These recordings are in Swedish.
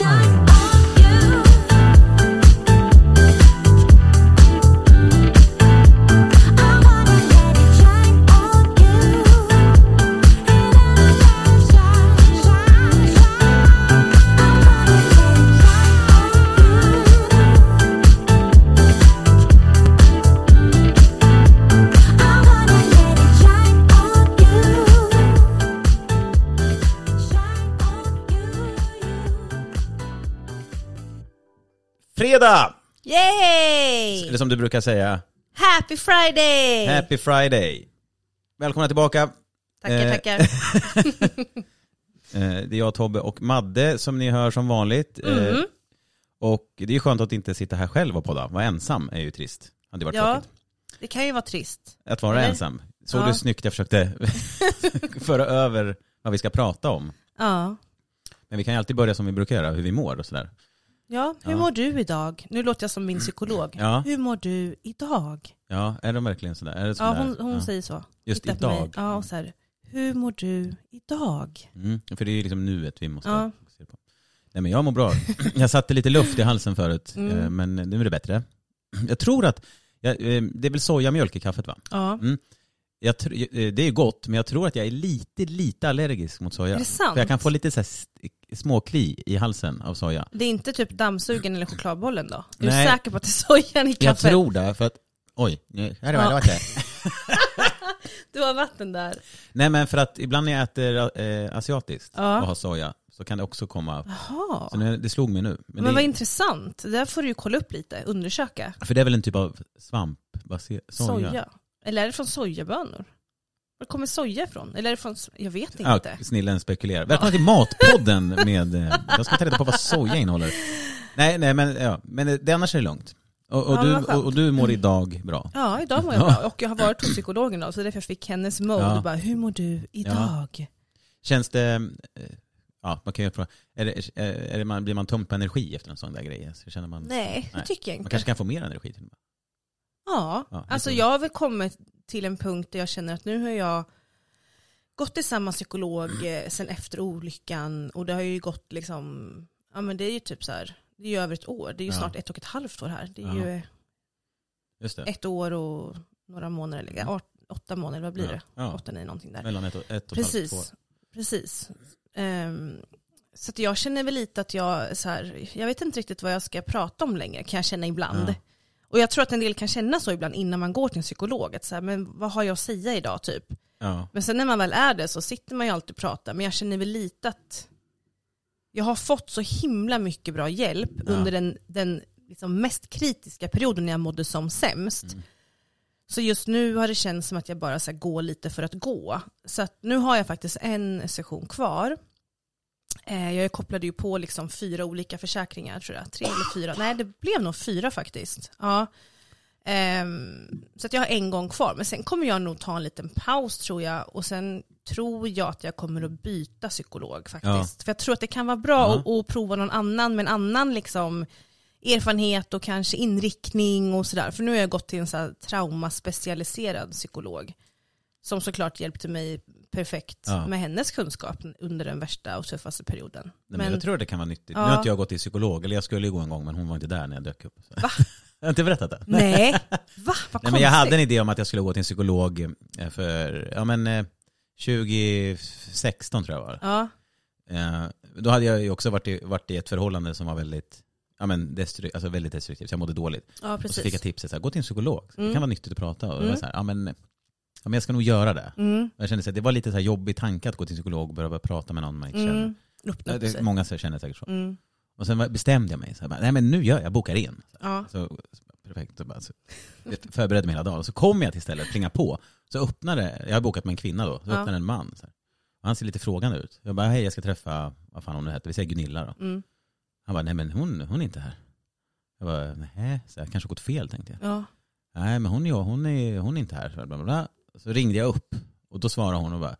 shine Fredag! Yay! Eller som du brukar säga, Happy Friday! Happy Friday! Välkomna tillbaka. Tackar, Eh, tackar. Eh, Det är jag, Tobbe och Madde som ni hör som vanligt. Eh, Mm. Och det är skönt att inte sitta här själv och podda. Vara ensam är ju trist. Hade varit Ja, tråkigt. det kan ju vara trist. Att vara Eller? ensam. Såg Ja. du snyggt jag försökte föra över vad vi ska prata om? Ja. Men vi kan ju alltid börja som vi brukar göra, hur vi mår och sådär. Ja, hur Ja. mår du idag? Nu låter jag som min psykolog. Ja. Hur mår du idag? Ja, är de verkligen sådär? Är det Ja, sådär? hon, hon Ja. säger så. Just mig. idag. Ja, och så här, hur mår du idag? Mm, för det är ju liksom nuet vi måste Ja. fokusera på. Nej men jag mår bra. Jag satte lite luft i halsen förut, Mm. eh, men nu är det bättre. Jag tror att, eh, det är väl sojamjölk i kaffet va? Ja. Jag, eh, det är gott, men jag tror att jag är lite, lite allergisk mot soja. Är det sant? För jag kan få lite så st- småkli i halsen av soja. Det är inte typ dammsugen eller chokladbollen då? Är Nej. du säker på att det är sojan i Jag kaffet? tror det, för att, oj, nu här är det Ja. det. Du har vatten där. Nej men för att ibland när jag äter eh, asiatiskt Ja. och har soja, så kan det också komma, Jaha. så nu, det slog mig nu. Men, det, vad intressant. Det där får du ju kolla upp lite, undersöka. För det är väl en typ av svamp, soja? Soja. Eller är det från sojabönor? Var kommer soja ifrån? Eller är det från, jag vet Ja, inte. snillen spekulerar. Välkomna till Matpodden med, eh, jag ska ta reda på vad soja innehåller. Nej, nej men, ja, men det annars är det lugnt. Och, och, Ja, du, och, och du mår idag bra. Ja, idag mår jag bra. Och jag har varit hos psykologen då, så därför jag fick hennes mode. Ja. Bara, hur mår du idag? Känns det, eh, ja man kan ju fråga, är det, är det man, blir man tömd på energi efter en sån där grej? Så känner man, Nej, det Nej. tycker jag man inte. kanske kan få mer energi till och med. Ja, Ja, alltså jag har väl kommit till en punkt där jag känner att nu har jag gått till samma psykolog eh, sen efter olyckan och det har ju gått liksom, ja men det är ju typ så här, det är ju över ett år, det är ju Ja. snart ett och ett halvt år här. Det är Ja. ju det. ett år och några månader, eller åt- åtta månader, vad blir det? Åtta, nio någonting där. Mellan ett och, ett och ett halvt Precis, år. precis. Ehm, så jag känner väl lite att jag, så här, jag vet inte riktigt vad jag ska prata om längre, kan jag känna ibland. Och jag tror att en del kan känna så ibland innan man går till en psykolog, att så här, men vad har jag att säga idag typ? Ja. Men sen när man väl är det så sitter man ju alltid och pratar, men jag känner väl lite att jag har fått så himla mycket bra hjälp Ja. under den, den liksom mest kritiska perioden när jag mådde som sämst. Mm. Så just nu har det känts som att jag bara så går lite för att gå. Så nu har jag faktiskt en session kvar. Eh, Jag kopplade ju på liksom fyra olika försäkringar tror jag. Tre eller fyra. Nej det blev nog fyra faktiskt. Ja. Ehm, så att jag har en gång kvar. Men sen kommer jag nog ta en liten paus tror jag. Och sen tror jag att jag kommer att byta psykolog faktiskt. För jag tror att det kan vara bra Ja. att, att prova någon annan med en annan liksom erfarenhet och kanske inriktning och sådär. För nu har jag gått till en så traumaspecialiserad psykolog. Som såklart hjälpte mig perfekt Ja. med hennes kunskap under den värsta och tuffaste perioden. Nej, men, jag tror det kan vara nyttigt. Ja. Nu har inte jag gått till psykolog, eller jag skulle ju gå en gång men hon var inte där när jag dök upp. Så. Va? jag har inte berättat det. Nej, va? Vad Nej, men jag konstigt. hade en idé om att jag skulle gå till en psykolog eh, för ja, men, eh, 2016 tror jag var. Ja. Eh, då hade jag ju också varit i, varit i ett förhållande som var väldigt, ja men destru- alltså väldigt destruktivt, så jag mådde dåligt. ja, Och så fick jag tipset, så här, gå till en psykolog, det Mm. kan vara nyttigt att prata. Och Mm. så här, ja men, ja men jag ska nog göra det. Mm. Jag kände att det var lite så här jobbig tanke att gå till psykolog och börja, prata med någon man inte känner. Mm. Öppna Ja, upp sig. många så känner säkert så. Mm. Och sen bestämde jag mig, så här, nej men nu gör jag, jag bokar in. Ja. Så, perfekt, så bara, så, förberedde mig hela dagen. Så kom jag till stället, plinga på. Så öppnade, jag har bokat med en kvinna då, så Ja. öppnade en man. Så här. Och han ser lite frågande ut. Jag bara, hej jag ska träffa, vad fan hon nu hette, vi säger Gunilla då. Mm. Han bara, nej men hon, hon är inte här. Jag bara, nej, så jag kanske gått fel tänkte jag. Ja. Nej men hon är, hon är, hon är inte här. Så, bla, bla, bla. Så ringde jag upp och då svarade hon och bara,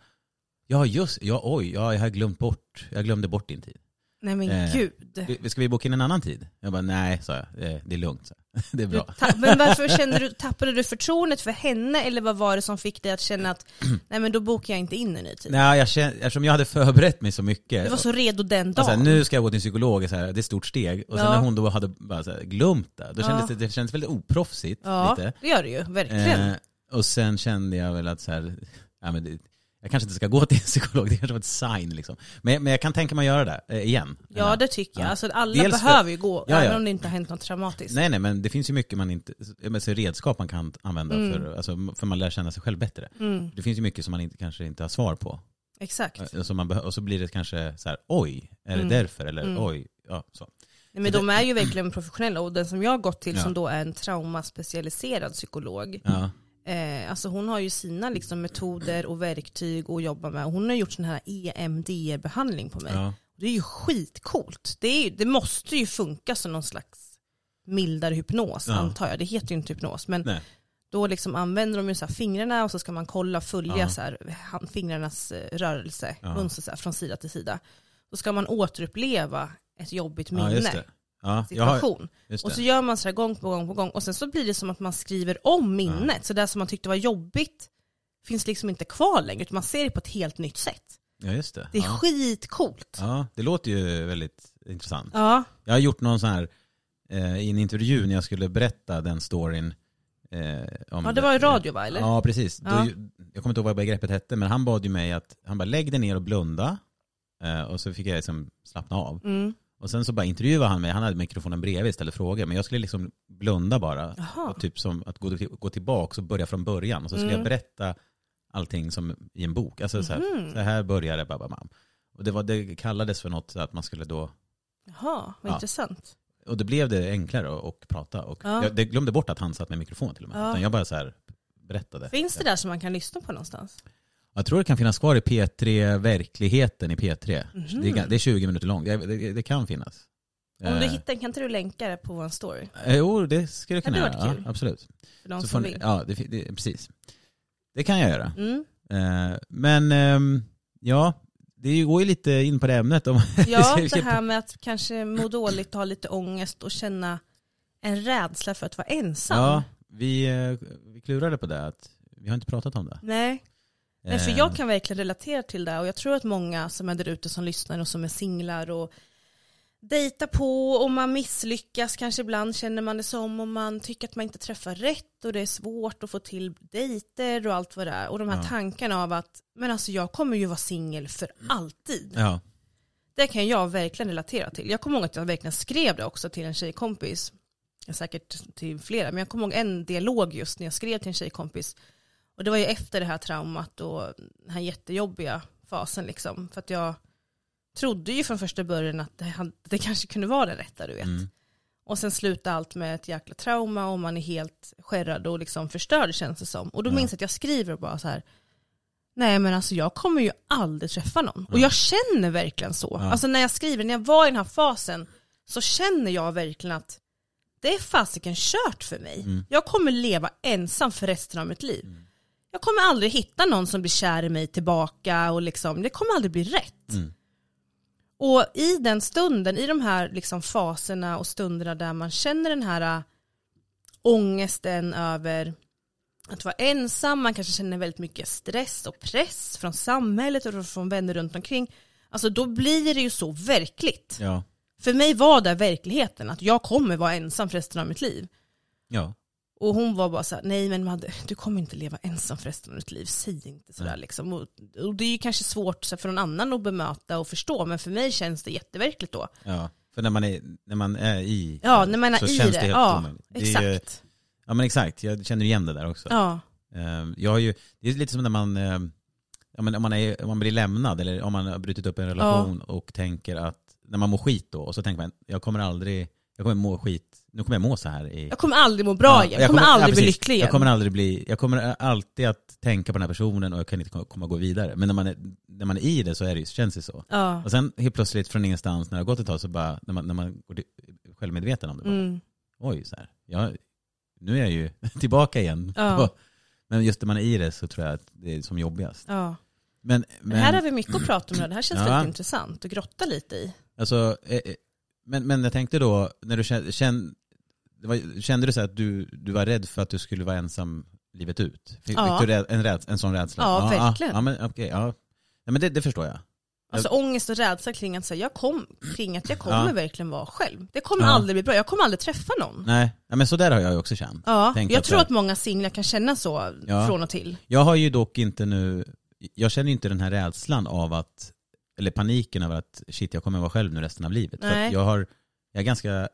ja just, ja oj, ja, jag har glömt bort, jag glömde bort din tid. Nej men Eh, gud. Ska vi boka in en annan tid? Jag bara, nej, sa jag, det, är lugnt. Så. Det är bra. men varför kände du, tappade du förtroendet för henne eller vad var det som fick dig att känna att nej men då bokar jag inte in en ny tid? Nej, jag kände, eftersom jag hade förberett mig så mycket. Du var så redo den dagen. Alltså, nu ska jag gå till en psykolog, så här, det är ett stort steg. Och sen Ja. när hon då hade bara så här, glömt det, då Ja. kändes det, det kändes väldigt oproffsigt. Ja, Lite. det gör det ju, verkligen. Eh, och sen kände jag väl att så här, ja, men det, jag kanske inte ska gå till en psykolog, det kanske var ett sign liksom. Men, men jag kan tänka mig att göra det eh, igen. ja det tycker jag. Ja. Alltså, alla Dels för- behöver ju gå, Ja, ja. även om det inte har hänt något traumatiskt. Nej nej men det finns ju mycket man inte, alltså, redskap man kan använda Mm. för, alltså, för man lär känna sig själv bättre. Mm, Det finns ju mycket som man inte, kanske inte har svar på. exakt. Eh, Som man och så blir det kanske så här, oj, är det Mm. därför? Eller Mm. oj, ja så. Nej, men Så de är ju verkligen professionella och den som jag har gått till som då är en traumaspecialiserad psykolog, Ja. Eh, alltså hon har ju sina liksom, metoder och verktyg att jobba med. Hon har gjort sån här EMDR-behandling på mig. Ja. Det är ju skitcoolt. Det, är det måste ju funka som någon slags mildare hypnos Ja. antar jag. Det heter ju inte hypnos men Nej. då liksom använder de ju så fingrarna och så ska man kolla, följa Ja. så här, fingrarnas eh, rörelse, Ja. mönster så här, från sida till sida. Då ska man återuppleva ett jobbigt minne, ja, det. Ja, har, situation. just Och så det. gör man så här gång på gång på gång och sen så blir det som att man skriver om minnet. Så det som man tyckte var jobbigt finns liksom inte kvar längre utan man ser det på ett helt nytt sätt. Ja, just det. Det är ja. skitcoolt. ja, det låter ju väldigt intressant. Ja, Jag har gjort någon sån här, eh, i en intervju när jag skulle berätta den storyn. Eh, ja det var i radio va eller? Ja, precis. Ja. Då, jag kommer inte ihåg vad begreppet hette, men han bad ju mig att, han bara lägg dig ner och blunda. Eh, och så fick jag liksom slappna av. Mm. Och sen så bara intervjuade han mig, han hade mikrofonen bredvid, ställde frågor. Men jag skulle liksom blunda bara. Och typ som att gå, gå tillbaka och börja från början. Och så skulle Mm. jag berätta allting som i en bok. Alltså så här, Mhm. så här börjar det, babba, mam. Och det, var, det kallades för något så att man skulle då, Jaha, vad Ja. intressant. och då blev det enklare att, att prata. Och Ja. jag det glömde bort att han satt med mikrofon till och med. Ja. Utan jag bara så här berättade. Finns det där som man kan lyssna på någonstans? Jag tror det kan finnas kvar i P3, verkligheten i P3. Mhm. Det, är, det är 20 minuter långt, det, det, det kan finnas. Om du Eh, hittar kan inte du länka det på vår story? eh, Jo, det skulle jag kunna göra. Ja, absolut. För de Så som vill. ja, precis. Det kan jag göra. Mm. Eh, men ehm, ja, det går ju lite in på det ämnet. Om, Ja, det här med att kanske må dåligt, ha lite ångest och känna en rädsla för att vara ensam. ja, vi, eh, vi klurade på det, att vi har inte pratat om det. Nej, Nej, för jag kan verkligen relatera till det och jag tror att många som är där ute som lyssnar och som är singlar och dejtar på och man misslyckas kanske ibland känner man det som och man tycker att man inte träffar rätt och det är svårt att få till dejter och allt vad det är och de här Ja. tankarna av att men alltså jag kommer ju vara singel för alltid. Ja, Det kan jag verkligen relatera till. Jag kommer ihåg att jag verkligen skrev det också till en tjejkompis. Säkert till flera, men jag kommer ihåg en dialog just när jag skrev till en tjejkompis. Och det var ju efter det här traumat och den här jättejobbiga fasen liksom. För att jag trodde ju från första början att det, han- det kanske kunde vara den rätta du vet. mm, Och sen slutade allt med ett jäkla trauma och man är helt skärrad och liksom förstörd känns det som. Och då Ja. minns jag att jag skriver bara så här. Nej men alltså jag kommer ju aldrig träffa någon. Och jag känner verkligen så. Ja. Alltså när jag skriver, när jag var i den här fasen så känner jag verkligen att det är fasiken kört för mig. Mm. Jag kommer leva ensam för resten av mitt liv. Jag kommer aldrig hitta någon som blir kär i mig tillbaka och liksom, det kommer aldrig bli rätt. Mm. Och i den stunden, i de här liksom faserna och stunderna där man känner den här äh, ångesten över att vara ensam, man kanske känner väldigt mycket stress och press från samhället och från vänner runt omkring. Alltså då blir det ju så verkligt. ja, För mig var det verkligheten, att jag kommer vara ensam för resten av mitt liv. ja. Och hon var bara så här, nej men Madde, du kommer inte leva ensam för resten av ditt liv, säg inte sådär liksom. Och, och det är ju kanske svårt så för någon annan att bemöta och förstå, men för mig känns det jätteverkligt då. Ja, för när man är, när man är i Ja, när man är så i känns det. det helt ja, omöjligt. Är ju- exakt. Ja men exakt, jag känner igen det där också. Ja, Eh, Jag har ju, det är lite som när man, eh, ja, men om, man är, om man blir lämnad eller om man har brutit upp en relation och tänker att, när man mår skit då, och så tänker man, jag kommer aldrig, jag kommer må skit, nu kommer jag må så här i... jag kommer aldrig må bra Ja, igen, jag kommer aldrig bli precis. lycklig igen. Jag kommer aldrig bli, jag kommer alltid att tänka på den här personen och jag kan inte komma gå vidare. Men när man är, när man är i det så är det, känns det så. Ja. Och sen helt plötsligt från ingenstans, när det har gått ett tag, så bara, när man, när man går självmedveten om det, bara, Mm. oj, så här, jag, nu är jag ju tillbaka igen. Ja. Men just när man är i det så tror jag att det är som jobbigast. Ja. Men, Men här har vi mycket att prata om, det här känns Ja. väldigt intressant att grotta lite i. alltså, eh, eh, men, men jag tänkte då, när du kände, var, kände du så att du, du var rädd för att du skulle vara ensam livet ut? Fick, Ja. fick du en, räds, en sån rädsla? Ja, verkligen. Ja, ja, men, okej, ja. ja, men det, det förstår jag. Alltså ångest och rädsla kring att, säga, jag kom, kring att jag kommer Ja. verkligen vara själv. Det kommer Ja. aldrig bli bra, jag kommer aldrig träffa någon. Nej, ja, men så där har jag också känt. Ja, Tänk jag att tror så- att många singlar kan känna så Ja. från och till. Jag har ju dock inte nu, jag känner ju inte den här rädslan av att, eller paniken över att shit jag kommer vara själv nu resten av livet. För Nej. jag har, jag är ganska,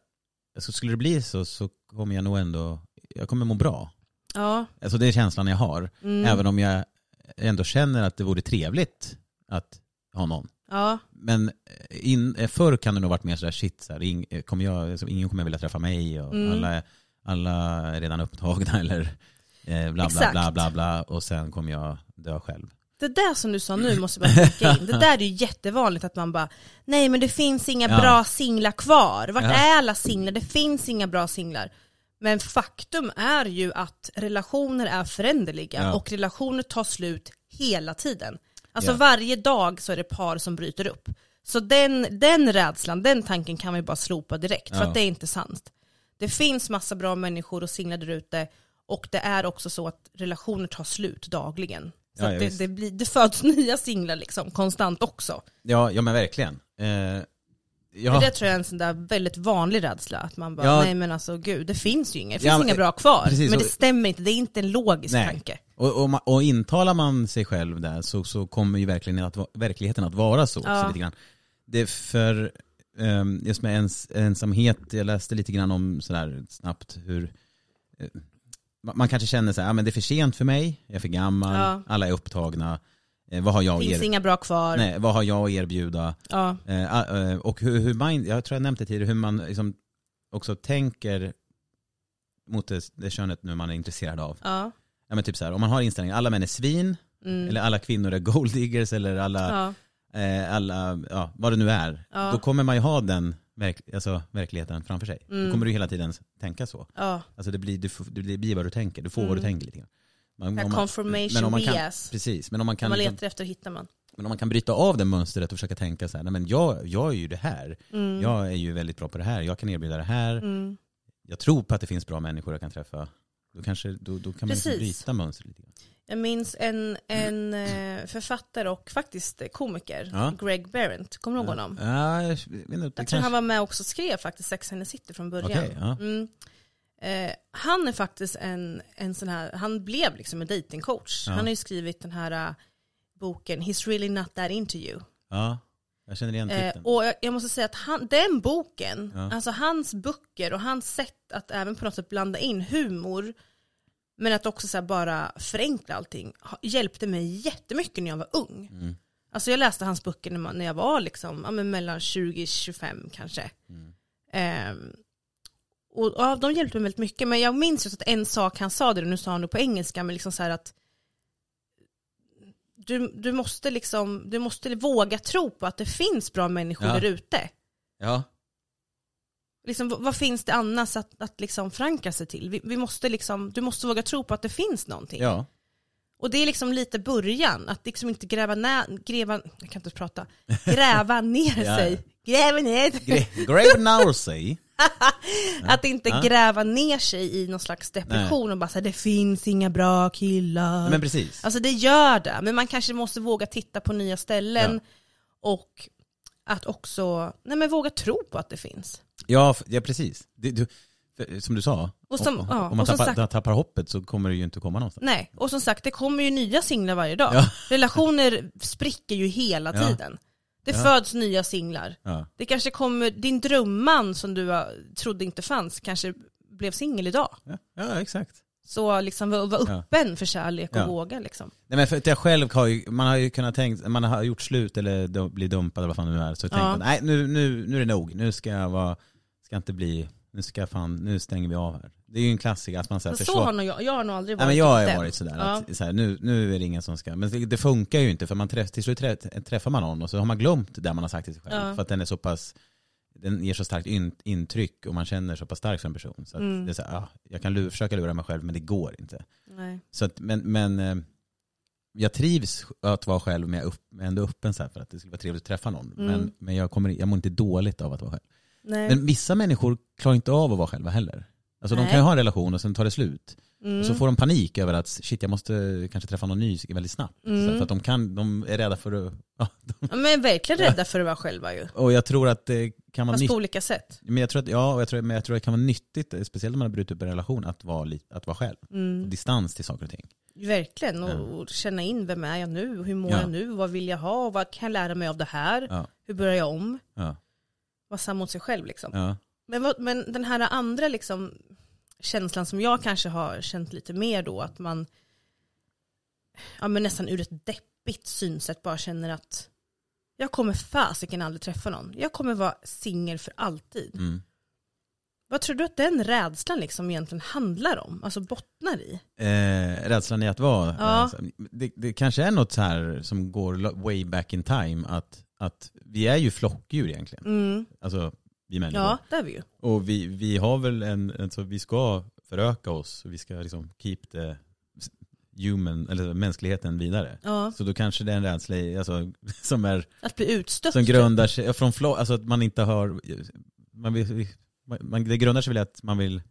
alltså skulle det bli så så kommer jag nog ändå, jag kommer må bra. Ja. Alltså det är känslan jag har. Mm. Även om jag ändå känner att det vore trevligt att ha någon. ja. Men in, eh, förr kan det nog varit mer sådär shit, så här, ing, eh, kommer jag, ingen kommer vilja träffa mig och Mm. alla, alla är redan upptagna eller eh, bla bla Exakt. bla bla bla och sen kommer jag dö själv. Det där som du sa nu måste bara flika in. Det där är ju jättevanligt att man bara, nej men det finns inga Ja. bra singlar kvar. Vart Ja. är alla singlar? Det finns inga bra singlar. Men faktum är ju att relationer är föränderliga Ja. och relationer tar slut hela tiden. Alltså varje dag så är det par som bryter upp. Så den, den rädslan, den tanken kan vi bara slopa direkt för att det är inte sant. Det finns massa bra människor och singlar där ute och det är också så att relationer tar slut dagligen. Så Ja, det, det, blir, det föds nya singlar liksom konstant också. Ja, ja men verkligen. Eh, ja, det tror jag är en sån där väldigt vanlig rädsla. Att man bara, Ja. nej men alltså gud, det finns ju inga, det finns inga bra kvar. precis, men det stämmer inte, det är inte en logisk Nej. tanke. och, och, och intalar man sig själv där så, så kommer ju verkligen att, verkligheten att vara så. Så lite grann. Det är för, ehm, just med ens, ensamhet, jag läste lite grann om sådär snabbt hur eh, man kanske känner så här, ja, men det är för sent för mig, jag är för gammal, Ja. alla är upptagna, eh, vad har jag Det finns er- inga bra kvar. Nej, vad har jag att erbjuda? Ja. Eh, ah, eh, och hur, hur mind, jag tror jag nämnt det tidigare, hur man liksom också tänker mot det, det könet nu man är intresserad av. Ja. Ja, men typ så här, om man har inställningen, alla män är svin, Mm. eller alla kvinnor är golddiggers, eller alla, ja. eh, alla ja, vad det nu är. Då kommer man ju ha den verk, alltså, verkligheten framför sig. Mm. Då kommer du hela tiden tänka så. ja. Alltså det blir, du, det blir vad du tänker, du får vad du Mm. tänker lite grann. Man, om man- confirmation men om man kan, bias. Precis, men om man Om kan, man liksom, letar efter hittar man. men om man kan bryta av det mönstret och försöka tänka så här, nej men jag, jag är ju det här. Mm. Jag är ju väldigt bra på det här, jag kan erbjuda det här. Mm. Jag tror på att det finns bra människor jag kan träffa. Då, kanske, då, då kan man liksom bryta mönstret lite grann. Jag minns en, en eh, författare och faktiskt komiker, Ja. Greg Behrendt, kommer du ihåg honom? Ja, jag Jag tror han var med och skrev faktiskt Sex and the City från början. Okej, ja. mm. eh, han är faktiskt en, en sån här, han blev liksom en datingcoach. Han har ju skrivit den här eh, boken He's really not that into you. Ja, jag känner igen Eh, titeln. och jag, jag måste säga att han, den boken, alltså hans böcker och hans sätt att även på något sätt blanda in humor, men att också så bara förenkla allting, hjälpte mig jättemycket när jag var ung. Mm. Alltså jag läste hans böcker när, man, när jag var liksom, ja, mellan 20-25 kanske. Mm. Ehm, och ja, de hjälpte mig väldigt mycket, men jag minns just att en sak han sa, det nu sa han det på engelska, men liksom så här att du, du, måste liksom, du måste våga tro på att det finns bra människor Ja. där ute. Ja, Liksom, vad, finns det annars att, att liksom förankra sig till? Vi, vi måste liksom, du måste våga tro på att det finns någonting. ja. Och det är liksom lite början, att liksom inte gräva, nä, gräva jag kan inte prata, gräva ner Ja. sig. Gräva ner Gre- Grave Narsey. Att inte Ja. gräva ner sig i någon slags depression och bara säga det finns inga bra killar. Men precis. Alltså det gör det, men man kanske måste våga titta på nya ställen och att också, nej men våga tro på att det finns. Ja, ja precis. Det, du, som du sa, Och som- om, ja, om man tappar, sagt- tappar hoppet så kommer det ju inte komma någonstans. Nej, och som sagt det kommer ju nya singlar varje dag. Ja. Relationer spricker ju hela Ja. tiden. Det föds nya singlar. Det kanske kommer, din drömman som du trodde inte fanns kanske blev singel idag. Ja exakt. Så liksom vara vara Ja. öppen för kärlek och Ja. våga liksom. Nej men för att jag själv har ju, man har ju kunnat tänkt, man har gjort slut eller blir dumpad eller vad fan det nu är, så jag tänkte Ja. att, nej nu, nu, nu är det nog, nu ska jag vara, ska inte bli, nu ska jag fan, nu stänger vi av här. Det är ju en klassiker att man säger Men så har nog jag, jag har nog aldrig Nej varit men jag har varit sådär, Ja. att, så här, nu, nu är det ingen som ska, men det, det funkar ju inte för man träff, till slut träff, träffar man någon och så har man glömt det man har sagt till sig själv. För att den är så pass, den ger så starkt in, intryck och man känner så pass starkt som person. Så att Mm. det är så här, ah, jag kan lura, försöka lura mig själv men det går inte. Nej. Så att, men, men eh, jag trivs att vara själv men jag är ändå öppen så här för att det skulle vara trevligt att träffa någon. Mm. Men, men jag, kommer, jag mår inte dåligt av att vara själv. Nej. Men vissa människor klarar inte av att vara själva heller. Alltså de Nej. kan ju ha en relation och sen tar det slut. Mm. Och så får de panik över att shit jag måste kanske träffa någon ny väldigt snabbt. Mm. för att de, kan, de är rädda för att... Ja, de, Ja, men verkligen rädda för att vara själva ju. och jag tror att det kan vara Fast på olika sätt. Men jag tror att, ja, och jag tror, men jag tror att det kan vara nyttigt, speciellt om man har brutit upp en relation, att vara, att vara själv. Mm. Distans till saker och ting. Verkligen, och, Ja. och känna in vem är jag nu, hur mår Ja. jag nu, vad vill jag ha, vad kan jag lära mig av det här, Ja, hur börjar jag om, ja, vara sann mot sig själv liksom. ja. Men, vad, men den här andra liksom, känslan som jag kanske har känt lite mer då, att man ja, men nästan ur ett deppigt synsätt bara känner att jag kommer fasiken aldrig träffa någon. Jag kommer vara singel för alltid. Mm. Vad tror du att den rädslan liksom egentligen handlar om? Alltså bottnar i? Eh, rädslan i att vara. Ja. Eh, så- det, det kanske är något så här som går way back in time, att, att vi är ju flockdjur egentligen. Mm. Alltså vi människor. Ja, det är vi ju. Och vi, vi har väl en, en så vi ska föröka oss, vi ska liksom keep the human, eller mänskligheten vidare. Ja, Så då kanske det är en rädsla i- alltså, som, är, att bli utstött. som grundar sig från flock, alltså att man inte har, man vill, man, det grundar sig väl att man vill,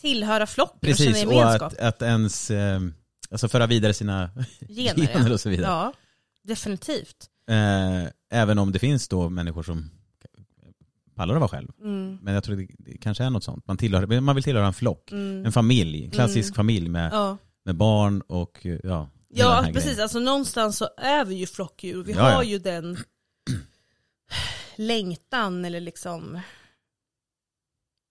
Tillhöra flocken och precis, känna och gemenskap. att, att ens, eh, alltså föra vidare sina Gener, gener och så vidare. Ja, definitivt. Eh, även om det finns då människor som pallar att vara själv. Mm. Men jag tror det, det kanske är något sånt. Man, tillhör, man vill tillhöra en flock. Mm. En familj, en klassisk Mm. familj med, Ja, med barn och ja, den ja här precis. grejen. Alltså någonstans så är vi ju flockdjur. Vi Ja, har ja. ju den längtan eller liksom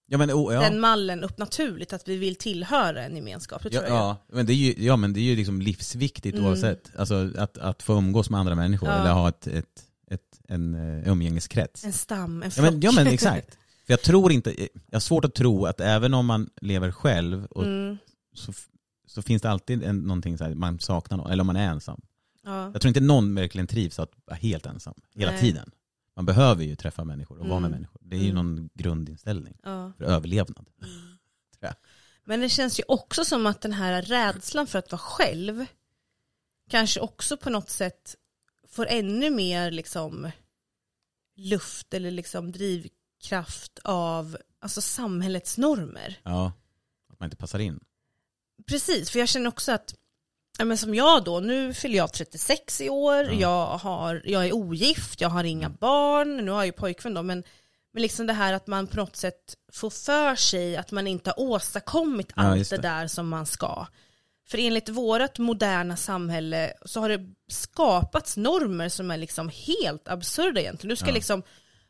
Ja men, oh, ja. den mallen upp naturligt att vi vill tillhöra en gemenskap. Det Ja, tror jag. ja, men det är ju, ja men det är ju liksom livsviktigt Mm. oavsett. Alltså att, att få umgås med andra människor Ja. eller ha ett, ett, ett, en uh, umgängeskrets. En stam, en Ja flock. men, ja men exakt. För jag tror inte, jag har svårt att tro att även om man lever själv och, mm. så, så finns det alltid en, någonting så här, man saknar någon, eller om man är ensam. ja. Jag tror inte någon verkligen trivs att vara helt ensam hela Nej. tiden. Man behöver ju träffa människor och vara med Mm. människor. Det är ju Mm. någon grundinställning Ja. för överlevnad. Men det känns ju också som att den här rädslan för att vara själv kanske också på något sätt får ännu mer liksom luft eller liksom drivkraft av alltså samhällets normer. Ja, att man inte passar in. Precis, för jag känner också att ja, men som jag då, nu fyller jag 36 i år, Ja. jag, har, jag är ogift, jag har inga barn, nu har jag ju pojkvän då, men, men liksom det här att man på något sätt får för sig att man inte har åstadkommit Ja, allt det. det. där som man ska. För enligt vårt moderna samhälle så har det skapats normer som är liksom helt absurda egentligen. Du ska Ja. liksom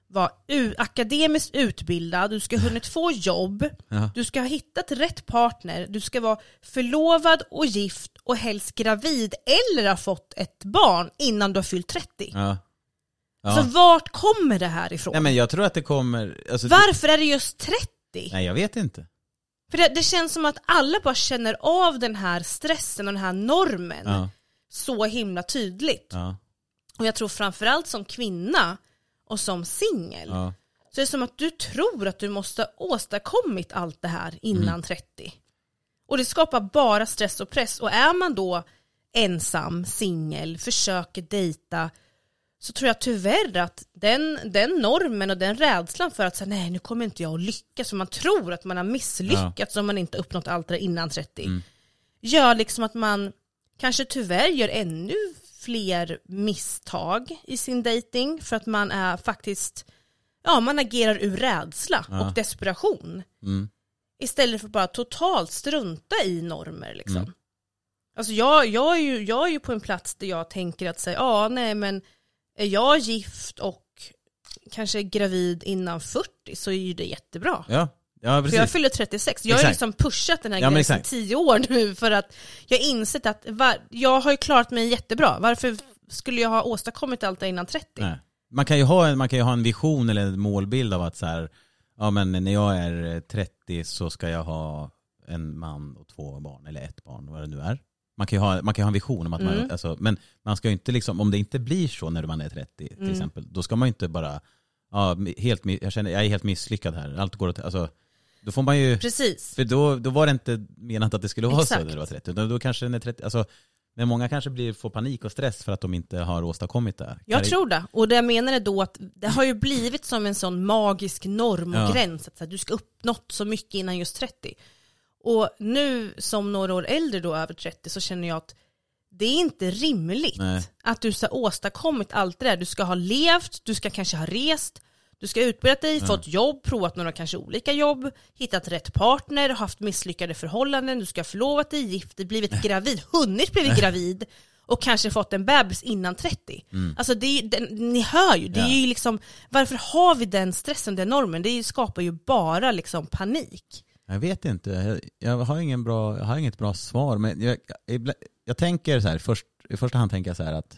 vara akademiskt utbildad, du ska ha hunnit få jobb, Ja. du ska ha hittat rätt partner, du ska vara förlovad och gift och helst gravid eller ha fått ett barn innan du har fyllt 30. Ja. Ja. Så vart kommer det här ifrån? Nej men jag tror att det kommer, alltså, Varför är det just 30? Nej jag vet inte. För det, det känns som att alla bara känner av den här stressen och den här normen så himla tydligt. Och jag tror framförallt som kvinna och som singel Ja. så är det som att du tror att du måste ha åstadkommit allt det här innan Mm. 30. Och det skapar bara stress och press. Och är man då ensam, singel, försöker dejta så tror jag tyvärr att den, den normen och den rädslan för att säga nej nu kommer inte jag att lyckas, för man tror att man har misslyckats om man inte uppnått allt det innan 30, Mm. gör liksom att man kanske tyvärr gör ännu fler misstag i sin dating för att man är faktiskt, ja man agerar ur rädsla Ja. och desperation. Mm. Istället för bara totalt strunta i normer liksom. Mm. Alltså jag, jag, är ju, jag är ju på en plats där jag tänker att säga, ja nej men är jag gift och kanske gravid innan 40 så är ju det jättebra. Ja, ja För precis. jag fyller 36, jag har Exakt. liksom pushat den här Ja, gränsen exakt. 10 år nu för att jag har insett att var, jag har ju klarat mig jättebra. Varför skulle jag ha åstadkommit allt det innan 30? Nej. Man, kan ju ha en, man kan ju ha en vision eller en målbild av att så här, ja men när jag är eh, 30 så ska jag ha en man och två barn, eller ett barn, vad det nu är. Man kan ju ha, man kan ha en vision om att man, Mm. alltså, men man ska ju inte liksom, om det inte blir så när man är 30 till Mm. exempel, då ska man ju inte bara, ja, helt, jag känner, jag är helt misslyckad här, allt går åt, alltså, då får man ju, Precis. för då, då var det inte menat att det skulle vara så Exakt. när du var 30, utan då kanske när 30, alltså, men många kanske blir, får panik och stress för att de inte har åstadkommit det. Jag tror det. Och det jag menar är då att det har ju blivit som en sån magisk norm och Ja. gräns. Att så du ska uppnått så mycket innan just 30. Och nu som några år äldre då, över 30, så känner jag att det är inte rimligt Nej. att du ska ha åstadkommit allt det där. Du ska ha levt, du ska kanske ha rest, du ska utbildat dig, fått jobb, provat några kanske olika jobb, hittat rätt partner, haft misslyckade förhållanden, du ska ha förlovat dig, gift dig, blivit gravid, hunnit blivit gravid och kanske fått en bebis innan 30. Alltså det är, den, ni hör ju, det är Mm. Ja. ju liksom, varför har vi den stressen, den normen? Det skapar ju bara liksom panik. Jag vet inte, jag, jag, har, ingen bra, jag har inget bra svar. Men jag, jag, jag tänker så här, först, i första hand tänker jag så här att,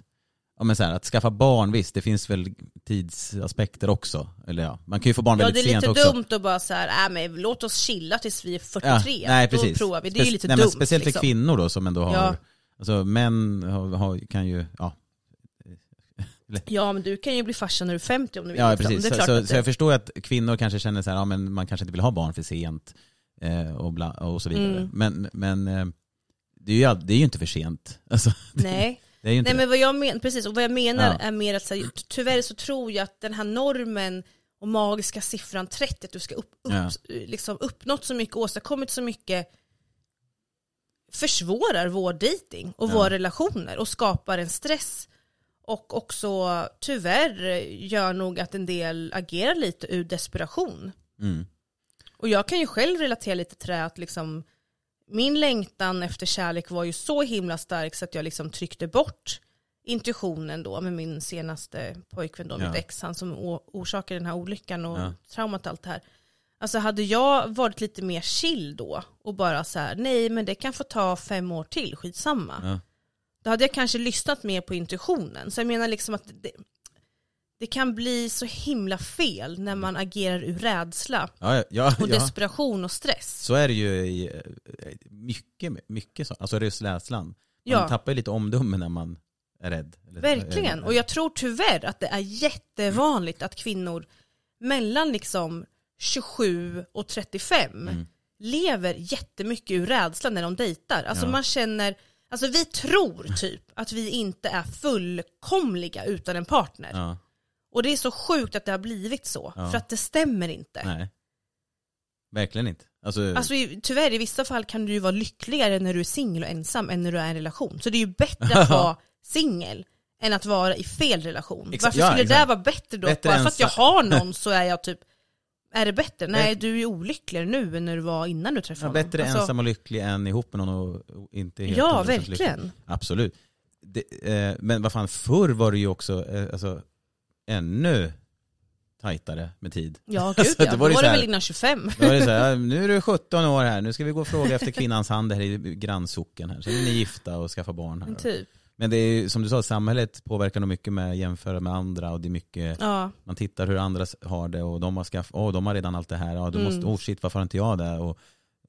ja, men så här, att skaffa barn, visst det finns väl tidsaspekter också. Eller ja, man kan ju få barn Ja väldigt det är sent lite också. dumt att bara så här, äh, men låt oss chilla tills vi är 43. Ja, nej, precis. Då provar vi, det är ju lite nej, dumt. Men speciellt för liksom. kvinnor då som ändå har, Ja. alltså män har, har, kan ju, ja. Ja men du kan ju bli farsa när du är 50 om du vill. Ja liksom. precis, Det så, så, att så det- jag förstår att kvinnor kanske känner så här, ja men man kanske inte vill ha barn för sent. Eh, och, bla, och så vidare. Mm. Men, men eh, det, är ju, det är ju inte för sent. Alltså, Nej. Det är ju inte Nej men vad jag menar, precis, och vad jag menar Ja. är mer att så här, tyvärr så tror jag att den här normen och magiska siffran 30, att du ska upp, upp, Ja. liksom uppnått så mycket, åstadkommit så mycket, försvårar vår dating och Ja. våra relationer och skapar en stress och också tyvärr gör nog att en del agerar lite ur desperation. Mm. Och jag kan ju själv relatera lite till det att liksom min längtan efter kärlek var ju så himla stark så att jag liksom tryckte bort intuitionen då med min senaste pojkvän då, Ja. mitt ex, han som orsakade den här olyckan och Ja. traumat allt det här. Alltså hade jag varit lite mer chill då och bara så här, nej men det kan få ta fem år till, skitsamma. Ja. Då hade jag kanske lyssnat mer på intuitionen. Så jag menar liksom att det, det kan bli så himla fel när man agerar ur rädsla Ja, ja, ja, och ja. desperation och stress. Så är det ju i eh, mycket, mycket så. Alltså just rädslan. Man Ja. tappar ju lite omdöme när man är rädd. Verkligen. eller- Och jag tror tyvärr att det är jättevanligt att kvinnor mellan liksom 27 och 35 Mm. lever jättemycket ur rädsla när de dejtar. Alltså Ja. man känner, alltså vi tror typ att vi inte är fullkomliga utan en partner. Och det är så sjukt att det har blivit så, Ja. för att det stämmer inte. nej. Verkligen inte. Alltså, Alltså tyvärr i vissa fall kan du ju vara lyckligare när du är singel och ensam än när du är i en relation. Så det är ju bättre att vara singel än att vara i fel relation. Exa- Varför ja, skulle det exakt. där vara bättre då? Bättre Bara för att jag har någon så är jag typ, är det bättre? Nej Bä- du är ju olyckligare nu än när du var innan du träffade ja, honom. bättre Alltså, ensam och lycklig än ihop med någon och inte helt Ja 100% lycklig. verkligen. Absolut. Det, eh, men vad fan, förr var det ju också eh, alltså, ännu tajtare med tid. Ja gud ja, det då var var det så här- väl innan 25. Då var det så här, nu är du 17 år här, nu ska vi gå och fråga efter kvinnans hand här i grannsocken här. Sen är ni gifta och skaffa barn här. typ. Men det är som du sa, samhället påverkar nog mycket med att jämföra med andra och det är mycket, Ja, man tittar hur andra har det och de har skaffat, åh de har redan allt det här, ja, du Mm. måste, oh shit varför har inte jag det? Och,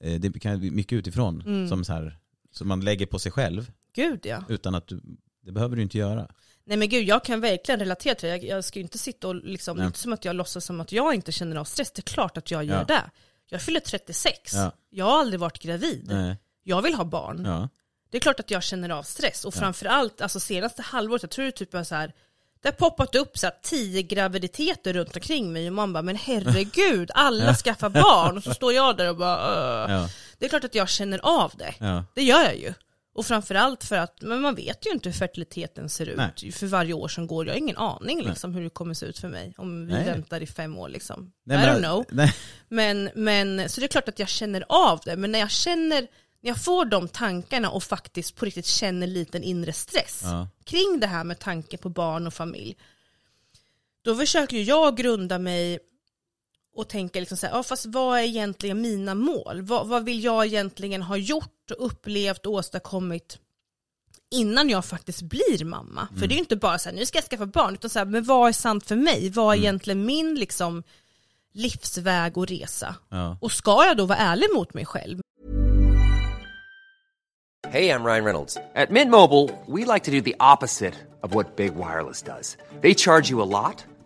eh, det kan mycket utifrån Mm. som så här, som man lägger på sig själv gud ja. utan att du, det behöver du inte göra. Nej men gud, jag kan verkligen relatera till det. Jag, jag ska ju inte sitta och liksom, Nej. inte som att jag låtsas som att jag inte känner av stress. Det är klart att jag gör Ja. det. Jag fyller 36. Ja. Jag har aldrig varit gravid. Nej. Jag vill ha barn. Ja. Det är klart att jag känner av stress. Och framförallt, alltså senaste halvåret, jag tror det typ är så här, det har poppat upp så här tio graviditeter runt omkring mig och man bara, men herregud, alla skaffar barn. Och så står jag där och bara. Ja. Det är klart att jag känner av det. Det gör jag ju. Och framförallt för att men man vet ju inte hur fertiliteten ser ut Nej. för varje år som går. Jag har ingen aning liksom, hur det kommer se ut för mig om vi Nej. väntar i fem år. Liksom. Nej, I men- don't know. Men, men, så det är klart att jag känner av det, men när jag känner, när jag får de tankarna och faktiskt på riktigt känner liten inre stress Ja. kring det här med tanke på barn och familj, då försöker jag grunda mig och tänka liksom så här, ja, fast vad är egentligen mina mål? Vad, vad vill jag egentligen ha gjort och upplevt och åstadkommit innan jag faktiskt blir mamma? För det är ju inte bara så här, nu ska jag skaffa barn, utan så här, men vad är sant för mig? Vad är egentligen min liksom livsväg och resa? Ja. Och ska jag då vara ärlig mot mig själv? Hey, I'm Ryan Reynolds. At Mint Mobile, we like to do the opposite of what Big Wireless does. They charge you a lot,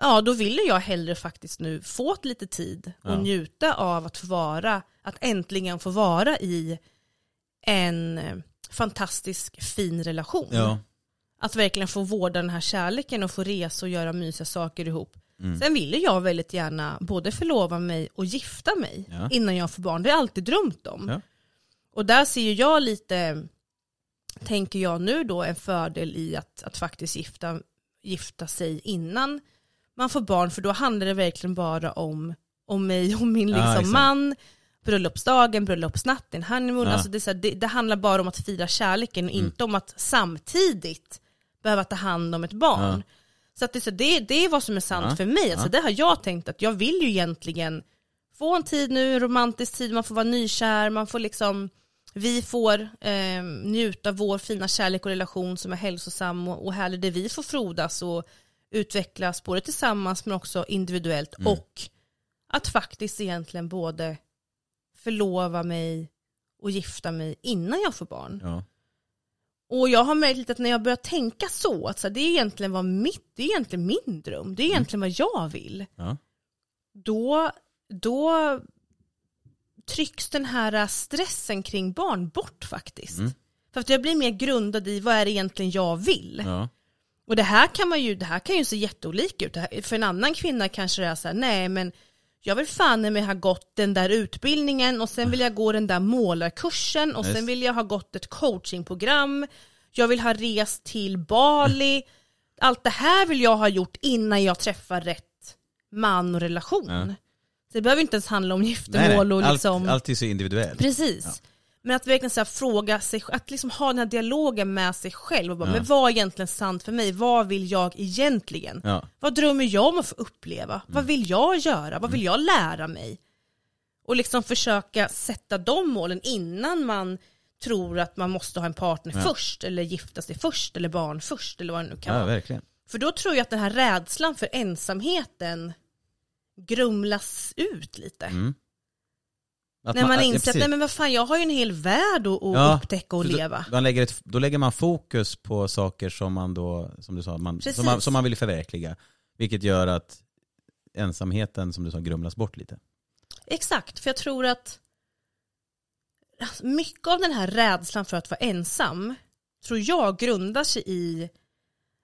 Ja, då ville jag hellre faktiskt nu få ett lite tid och Ja. njuta av att få vara, att äntligen få vara i en eh, fantastisk fin relation. Ja. Att verkligen få vårda den här kärleken och få resa och göra mysiga saker ihop. Mm. Sen ville jag väldigt gärna både förlova mig och gifta mig Ja. innan jag får barn. Det har jag alltid drömt om. Ja. Och där ser jag lite, tänker jag nu då, en fördel i att, att faktiskt gifta, gifta sig innan man får barn. För då handlar det verkligen bara om, om mig och min Ja, liksom exakt. man. Bröllopsdagen, bröllopsnatten, honeymoon. Ja. Alltså det, här, det, det handlar bara om att fira kärleken och Mm. inte om att samtidigt behöva ta hand om ett barn. Ja. Så att det, så, det, det är vad som är sant Ja. för mig. Alltså Ja. det har jag tänkt att jag vill ju egentligen få en tid nu, en romantisk tid, man får vara nykär, man får liksom, vi får eh, njuta av vår fina kärlek och relation som är hälsosam och, och härlig, där vi får frodas och utvecklas både tillsammans men också individuellt Mm. och att faktiskt egentligen både förlova mig och gifta mig innan jag får barn. Ja. Och jag har märkt lite att när jag börjar tänka så, att så här, det är egentligen vad mitt, det är egentligen min dröm, det är egentligen vad jag vill. Ja. Då, då trycks den här stressen kring barn bort faktiskt. Mm. För att jag blir mer grundad i vad är det egentligen jag vill. Ja. Och det här kan man ju, det här kan ju se jätteolika ut. Här, för en annan kvinna kanske det är så här, nej men jag vill fan mig ha gått den där utbildningen och sen vill jag gå den där målarkursen och sen vill jag ha gått ett coachingprogram. Jag vill ha rest till Bali. Allt det här vill jag ha gjort innan jag träffar rätt man och relation. Ja. Så det behöver inte ens handla om Nej, giftermål nej. och liksom... Allt, allt är så individuellt. Precis. Ja. Men att verkligen så fråga sig, att liksom ha den här dialogen med sig själv och bara, Ja. men vad är egentligen sant för mig? Vad vill jag egentligen? Ja. Mm. Vad drömmer jag om att få uppleva? Vad vill jag göra? Vad vill jag lära mig? Och liksom försöka sätta de målen innan man tror att man måste ha en partner Ja. först, eller gifta sig först, eller barn först, eller vad det nu kan ja, vara. verkligen. För då tror jag att den här rädslan för ensamheten grumlas ut lite. Mm. Att När man ja, inser att nej men vad fan, jag har ju en hel värld att, att Ja, upptäcka och leva. Då, lägger ett, då lägger man fokus på saker som man då, som du sa, man, som, man, som man vill förverkliga. Vilket gör att ensamheten, som du sa, grumlas bort lite. Exakt, för jag tror att mycket av den här rädslan för att vara ensam tror jag grundar sig i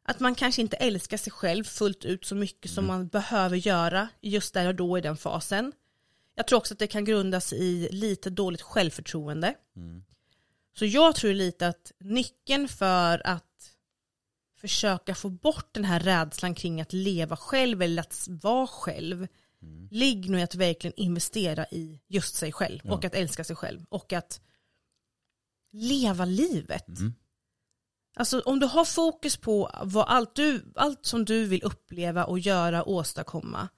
att man kanske inte älskar sig själv fullt ut så mycket som man behöver göra just där och då i den fasen. Jag tror också att det kan grundas i lite dåligt självförtroende. Så jag tror lite att nyckeln för att försöka få bort den här rädslan kring att leva själv eller att vara själv ligger nog i att verkligen investera i just sig själv och att älska sig själv och att leva livet. Mm. Alltså om du har fokus på vad allt, du, allt som du vill uppleva och göra och åstadkomma,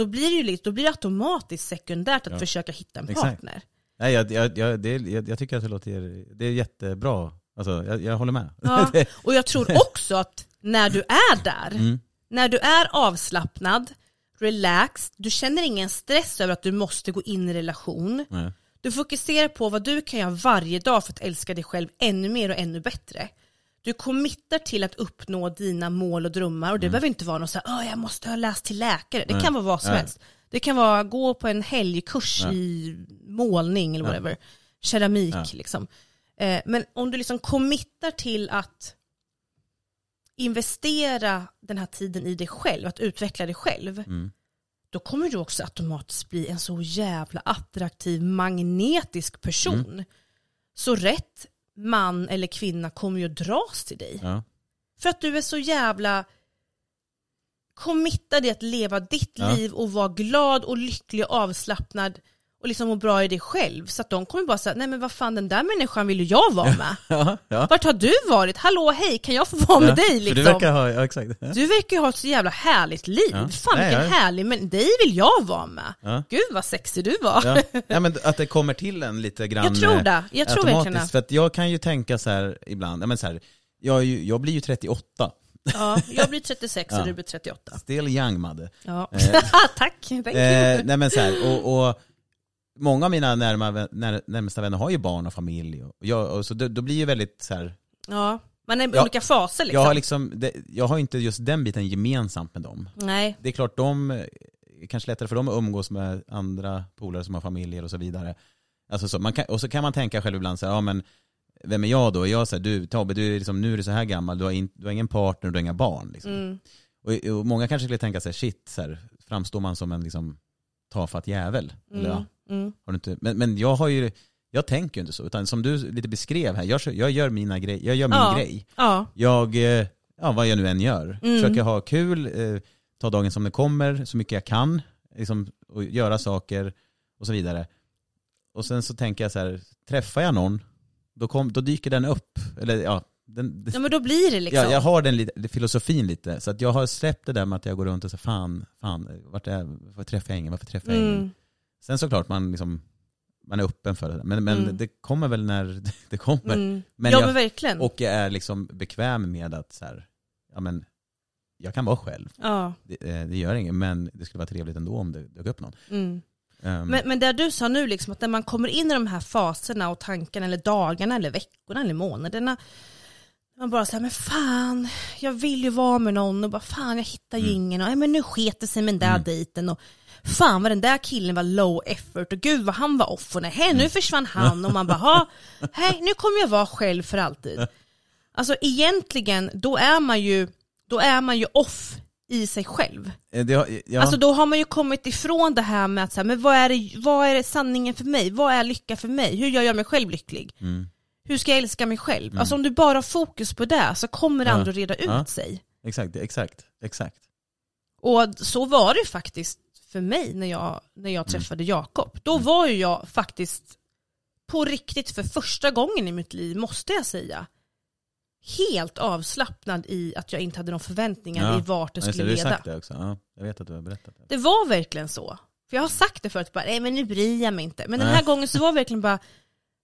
då blir det ju lite, då blir det automatiskt sekundärt att Ja. försöka hitta en Exakt. partner. Nej, jag, jag, jag, det, jag, jag tycker att det låter, det är jättebra. Alltså, jag, jag håller med. Ja. Och jag tror också att när du är där, Mm. när du är avslappnad, relaxed, du känner ingen stress över att du måste gå in i relation. Nej. Du fokuserar på vad du kan göra varje dag för att älska dig själv ännu mer och ännu bättre. Du committar till att uppnå dina mål och drömmar och det behöver inte vara något såhär, Åh, jag måste ha läst till läkare. Det Nej. kan vara vad som Nej. helst. Det kan vara gå på en helgkurs Ja. i målning eller whatever. Keramik liksom. Eh, men om du liksom committar till att investera den här tiden i dig själv, att utveckla dig själv, Mm. då kommer du också automatiskt bli en så jävla attraktiv, magnetisk person. Mm. Så rätt man eller kvinna kommer ju att dras till dig. Ja. För att du är så jävla committad i att leva ditt Ja. liv och vara glad och lycklig och avslappnad och liksom må bra i dig själv. Så att de kommer bara säga, nej men vad fan den där människan vill ju jag vara med. Ja, ja. Vart har du varit? Hallå hej, kan jag få vara med Ja, dig för liksom? Du verkar ha, ja exakt. Ja. Du verkar ju ha ett så jävla härligt liv. Ja. Fan Nej, vilken härlig, men dig vill jag vara med. Ja. Gud vad sexig du var. Ja. men att det kommer till en lite grann Jag tror eh, det. Jag tror verkligen det. För att jag kan ju tänka så här ibland, ja men så här, jag, ju, jag blir ju 38, Ja, jag blir 36 Ja. och du blir 38. still young Madde. Ja. Eh. Tack, thank you. Eh, nej men så här, och, och många av mina närma, när, närmsta vänner har ju barn och familj och, jag, och så det, då blir ju väldigt så här, Ja, man är i Ja. olika faser liksom. jag har liksom, det, jag har inte just den biten gemensamt med dem. Nej, Det är klart de, kanske lättare för dem att umgås med andra polare som har familjer och så vidare. Alltså så, man kan, och så kan man tänka själv ibland så här, ja men vem är jag då? Jag här, du Tobbe, du är liksom, nu är du så här gammal, du har, in, du har ingen partner, du har inga barn. Liksom. mm. Och, och många kanske skulle tänka sig, shit, så här, framstår man som en liksom, tafatt jävel? Eller, ja, Mm. Mm. har du inte, men, men jag har ju, jag tänker ju inte så, utan som du lite beskrev här, jag, jag gör mina grej, jag gör min Ja. grej. Ja, Jag, eh, ja vad jag nu än gör, Mm. försöker ha kul, eh, ta dagen som det kommer, så mycket jag kan, liksom, och göra saker och så vidare. Och sen så tänker jag så här, träffar jag någon, då, kom, då dyker den upp. Eller ja, den, ja men då blir det liksom. ja, jag har den lite, filosofin lite, så att jag har släppt det där med att jag går runt och säger fan, fan, vart är, varför träffar jag ingen, varför träffar jag ingen? Sen såklart man liksom, man är öppen för det, men, men Mm. det kommer väl när det kommer. Mm. Men ja jag- men verkligen. Och jag är liksom bekväm med att så här, ja men, jag kan vara själv. ja. Det, eh, det gör inget, men det skulle vara trevligt ändå om det dök upp någon. Mm. Ehm, Men, men det du sa nu, liksom, att när man kommer in i de här faserna och tankarna, eller dagarna, eller veckorna, eller månaderna, man bara säger men fan, jag vill ju vara med någon och bara fan jag hittar ju Mm. ingen och nej, men nu sket det sig med den där Mm. dejten och fan vad den där killen var low effort och gud vad han var off och nej, Mm. nu försvann han och man bara hej nu kommer jag vara själv för alltid. Alltså egentligen, då är man ju, då är man ju off i sig själv. eh, det, ja, Alltså då har man ju kommit ifrån det här med att säga, men vad är, det, vad är det sanningen för mig? Vad är lycka för mig? Hur gör jag mig själv lycklig? mm, Hur ska jag älska mig själv? Alltså om du bara har fokus på det så kommer det Ja. andra reda ut Ja. sig. exakt, exakt, exakt. Och så var det faktiskt för mig när jag, när jag träffade Jakob. Då var ju jag faktiskt på riktigt för första gången i mitt liv, måste jag säga, helt avslappnad i att jag inte hade några förväntningar Ja. i vart det Ja, skulle leda. det också, ja, jag vet att du har berättat det. Det var verkligen så. För jag har sagt det förut, bara, nej men nu bryr jag mig inte. Men den Nej. här gången så var det verkligen bara,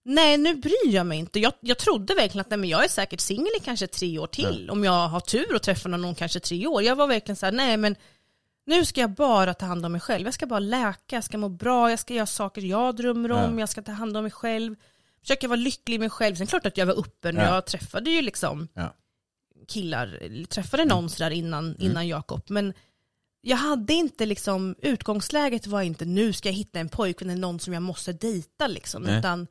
nej nu bryr jag mig inte. Jag, jag trodde verkligen att nej, men jag är säkert singel i kanske tre år till. Om jag har tur och träffar någon kanske tre år. Jag var verkligen så här, nej men nu ska jag bara ta hand om mig själv. Jag ska bara läka, jag ska må bra, jag ska göra saker jag drömmer om, Ja. jag ska ta hand om mig själv. Försöka vara lycklig i mig själv. Sen klart att jag var öppen, Ja. jag träffade ju liksom Ja. killar, träffade någon sådär innan, innan Jakob. Men jag hade inte liksom, utgångsläget var inte nu ska jag hitta en pojkvän eller någon som jag måste dejta liksom. Nej. Utan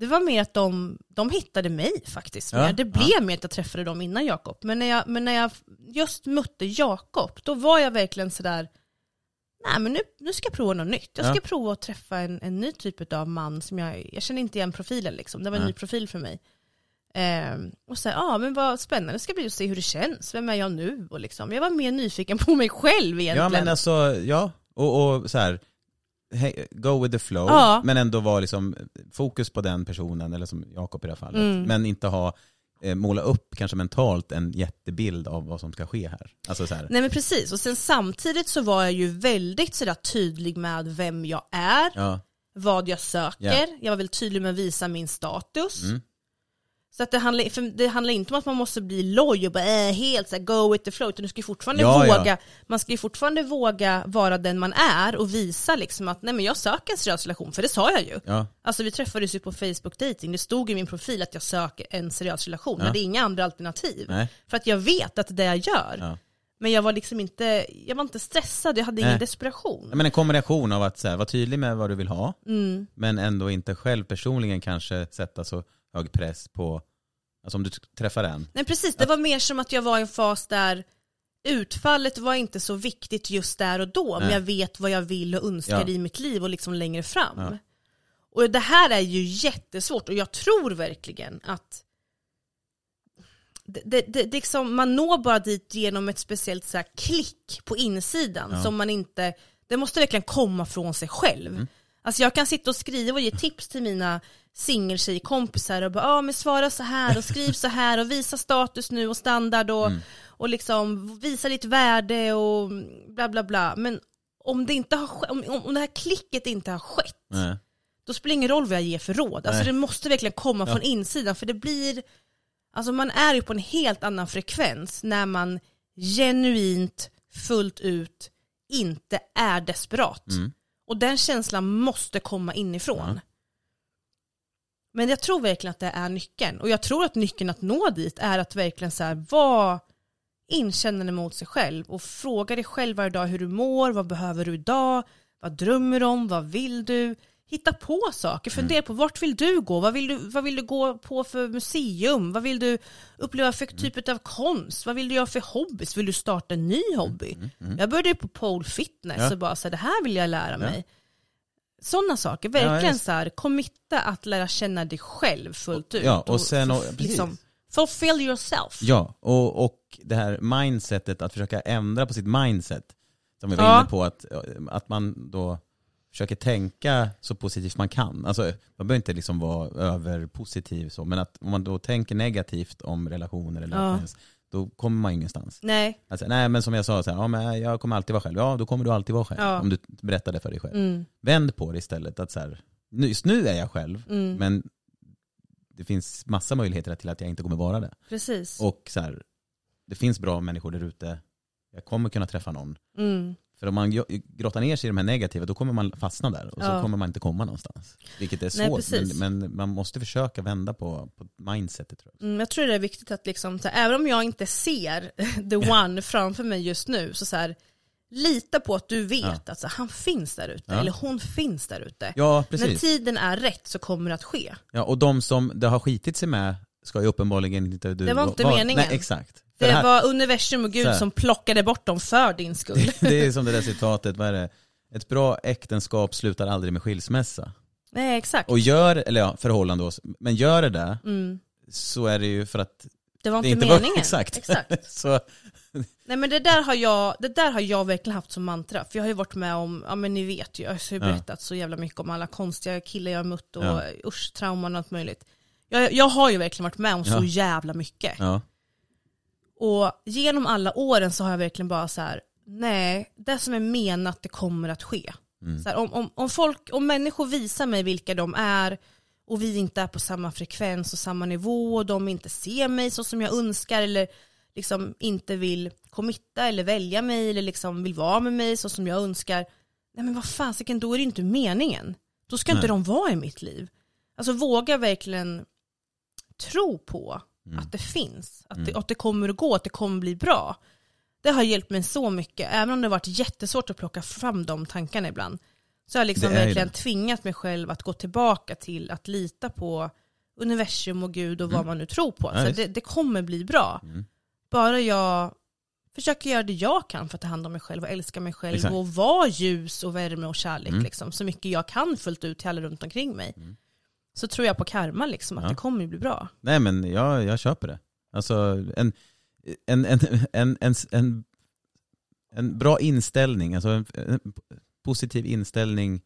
det var mer att de, de hittade mig faktiskt. Ja. Det blev mer att jag träffade dem innan Jakob. Men när jag, men när jag just mötte Jakob, då var jag verkligen sådär, nej men nu, nu ska jag prova något nytt. Jag ska Ja. prova att träffa en, en ny typ av man som jag, jag känner inte igen profilen liksom. Det var en ny profil för mig. Ehm, och så ja men vad spännande det ska bli att se hur det känns. Vem är jag nu? Och liksom, jag var mer nyfiken på mig själv egentligen. Ja men alltså, ja, och, och så här, go with the flow, Ja. men ändå vara liksom fokus på den personen, eller som Jakob i det här fallet. Mm. Men inte ha, eh, måla upp kanske mentalt en jättebild av vad som ska ske här. Alltså så här, Nej men precis, och sen samtidigt så var jag ju väldigt sådär tydlig med vem jag är, ja, vad jag söker, Ja. jag var väldigt tydlig med att visa min status. Mm. Så att det, handlar, för det handlar inte om att man måste bli loj och bara äh, helt så här, go with the flow, utan du ska ju fortfarande Ja, ja. våga, man ska ju fortfarande våga vara den man är och visa liksom att nej men jag söker en seriös relation, för det sa jag ju. ja, Alltså vi träffades ju på Facebook dating. det stod i min profil att jag söker en seriös relation, men Ja. det är inga andra alternativ. nej, För att jag vet att det är det jag gör. ja. Men jag var liksom inte, jag var inte stressad, jag hade ingen Nej. desperation. Ja, Men en kombination av att så här, vara tydlig med vad du vill ha, Mm. men ändå inte själv personligen kanske sätta så hög press på, alltså om du träffar en. Nej precis, det var mer som att jag var i en fas där utfallet var inte så viktigt just där och då, men Nej. jag vet vad jag vill och önskar Ja. i mitt liv och liksom längre fram. Ja. Och det här är ju jättesvårt och jag tror verkligen att det, det, det, det liksom, man når bara dit genom ett speciellt så klick på insidan Ja. som man inte, det måste verkligen komma från sig själv. Mm. Alltså jag kan sitta och skriva och ge tips till mina singeltjejkompisar och bara ah, men svara så här och skriv så här och visa status nu och standard och, Mm. och liksom visa ditt värde och bla bla bla. Men om det, inte har, om om det här klicket inte har skett, Nej. då spelar det ingen roll vad jag ger för råd. Alltså Nej. det måste verkligen komma Ja. från insidan för det blir, alltså man är ju på en helt annan frekvens när man genuint, fullt ut, inte är desperat. Mm. Och den känslan måste komma inifrån. Ja. Men jag tror verkligen att det är nyckeln. Och jag tror att nyckeln att nå dit är att verkligen så här, vara inkännande mot sig själv? Och fråga dig själv varje dag hur du mår, vad behöver du idag, vad drömmer du om, vad vill du? Hitta på saker, fundera på vart vill du gå, vad vill du, vad vill du gå på för museum, vad vill du uppleva för typ av konst, vad vill du göra för hobbys, vill du starta en ny hobby? Jag började på pole fitness Ja. och bara så här, det här vill jag lära mig. Sådana saker, Ja, verkligen just- så här, committa att lära känna dig själv fullt ut. Ja, och sen- och- liksom, fulfill yourself. Ja, och, och det här mindsetet, att försöka ändra på sitt mindset, som vi var Ja. inne på, att, att man då försöker tänka så positivt man kan. Alltså, man behöver inte liksom vara överpositiv så, men att om man då tänker negativt om relationer eller Ja. Då kommer man ingenstans. Nej, Alltså, nej men som jag sa, så här, ja, men jag kommer alltid vara själv. Ja, då kommer du alltid vara själv. Ja. Om du berättar det för dig själv. mm, Vänd på det istället. Att så här, nu- just nu är jag själv, mm, men det finns massa möjligheter till att jag inte kommer vara det. precis. Och så här, det finns bra människor där ute. Jag kommer kunna träffa någon. Mm. För om man gro- grottar ner sig i de här negativa, då kommer man fastna där. Och så Ja. kommer man inte komma någonstans. Vilket är Nej, svårt, precis. men, men man måste försöka vända på, på mindsetet tror jag. Mm, jag tror det är viktigt att liksom, så här, även om jag inte ser the one framför mig just nu, så, så här, lita på att du vet Ja. att så, han finns där ute, Ja. eller hon finns där ute. Ja, När tiden är rätt så kommer det att ske. Ja, och de som det har skitit sig med ska ju uppenbarligen inte du Det var inte vara- meningen. Nej, exakt. Det här- var universum och Gud Så som plockade bort dem för din skull. det är som det där citatet, vad är det? Ett bra äktenskap slutar aldrig med skilsmässa. Nej exakt. Och gör, eller ja, förhållande då, men gör det det, Mm. så är det ju för att Det var det inte, inte var meningen. exakt. exakt. så, Nej men det där, har jag, det där har jag verkligen haft som mantra. För jag har ju varit med om, ja men ni vet ju, jag har ju Ja. berättat så jävla mycket om alla konstiga killar jag har mött och Ja. usch, trauman och allt möjligt. Jag, jag har ju verkligen varit med om så Ja. jävla mycket. ja, Och genom alla åren så har jag verkligen bara så här, nej, det som är menat det kommer att ske. Mm. Så här, om, om, om, folk, om människor visar mig vilka de är och vi inte är på samma frekvens och samma nivå och de inte ser mig så som jag önskar eller liksom inte vill committa eller välja mig eller liksom vill vara med mig så som jag önskar. Nej men vad fasiken, då är det inte meningen. Då ska inte Nej. de vara i mitt liv. Alltså våga verkligen tro på Mm. att det finns, att, det, Mm. att det kommer att gå, att det kommer bli bra. Det har hjälpt mig så mycket, även om det har varit jättesvårt att plocka fram de tankarna ibland. Så har jag liksom är ju verkligen det. tvingat mig själv att gå tillbaka till att lita på universum och Gud och Mm. vad man nu tror på. Ja, så det, det kommer bli bra. Mm. Bara jag försöker göra det jag kan för att ta hand om mig själv och älska mig själv Exakt. och vara ljus och värme och kärlek Mm. liksom, så mycket jag kan fullt ut till alla runt omkring mig. Så tror jag på karma liksom, att Ja. det kommer bli bra. nej men jag, jag köper det. Alltså en, en, en, en, en, en, en bra inställning, alltså en, en positiv inställning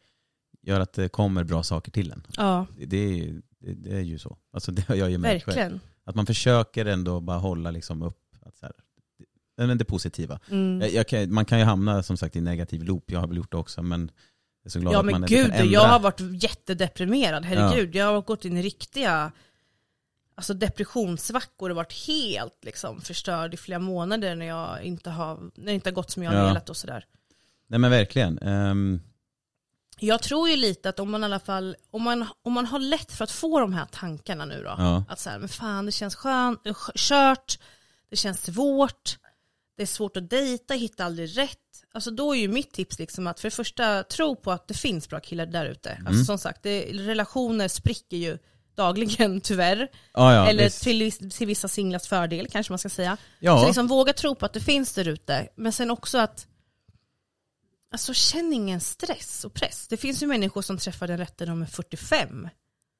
gör att det kommer bra saker till en. Ja, Det, det, är, det, är ju så. Alltså det har jag ju märkt själv. att man försöker ändå bara hålla liksom upp att så här, det, men det positiva. Mm. Jag, jag man kan ju hamna som sagt i negativ loop, jag har väl gjort det också men är så glad Ja att men man ändå gud, kan ändra. jag har varit jättedeprimerad, herregud. Jag har gått in i riktiga alltså depressionssvackor och varit helt liksom, förstörd i flera månader när jag inte har, när det inte har gått som jag har Ja. velat och sådär. Nej men verkligen. Ehm, Jag tror ju lite att om man i alla fall, om man, om man har lätt för att få de här tankarna nu då, Ja. att så här, men fan det känns skönt, eh, kört, det känns svårt, det är svårt att dejta, hitta aldrig rätt. Alltså då är ju mitt tips liksom att för det första tro på att det finns bra killar där ute. Mm. Alltså som sagt, det, relationer spricker ju dagligen tyvärr. ja, ja, Eller visst. till, till vissa singlars fördel kanske man ska säga. ja. Så liksom våga tro på att det finns där ute. Men sen också att Alltså känn ingen stress och press. Det finns ju människor som träffar den rätten när de är 45.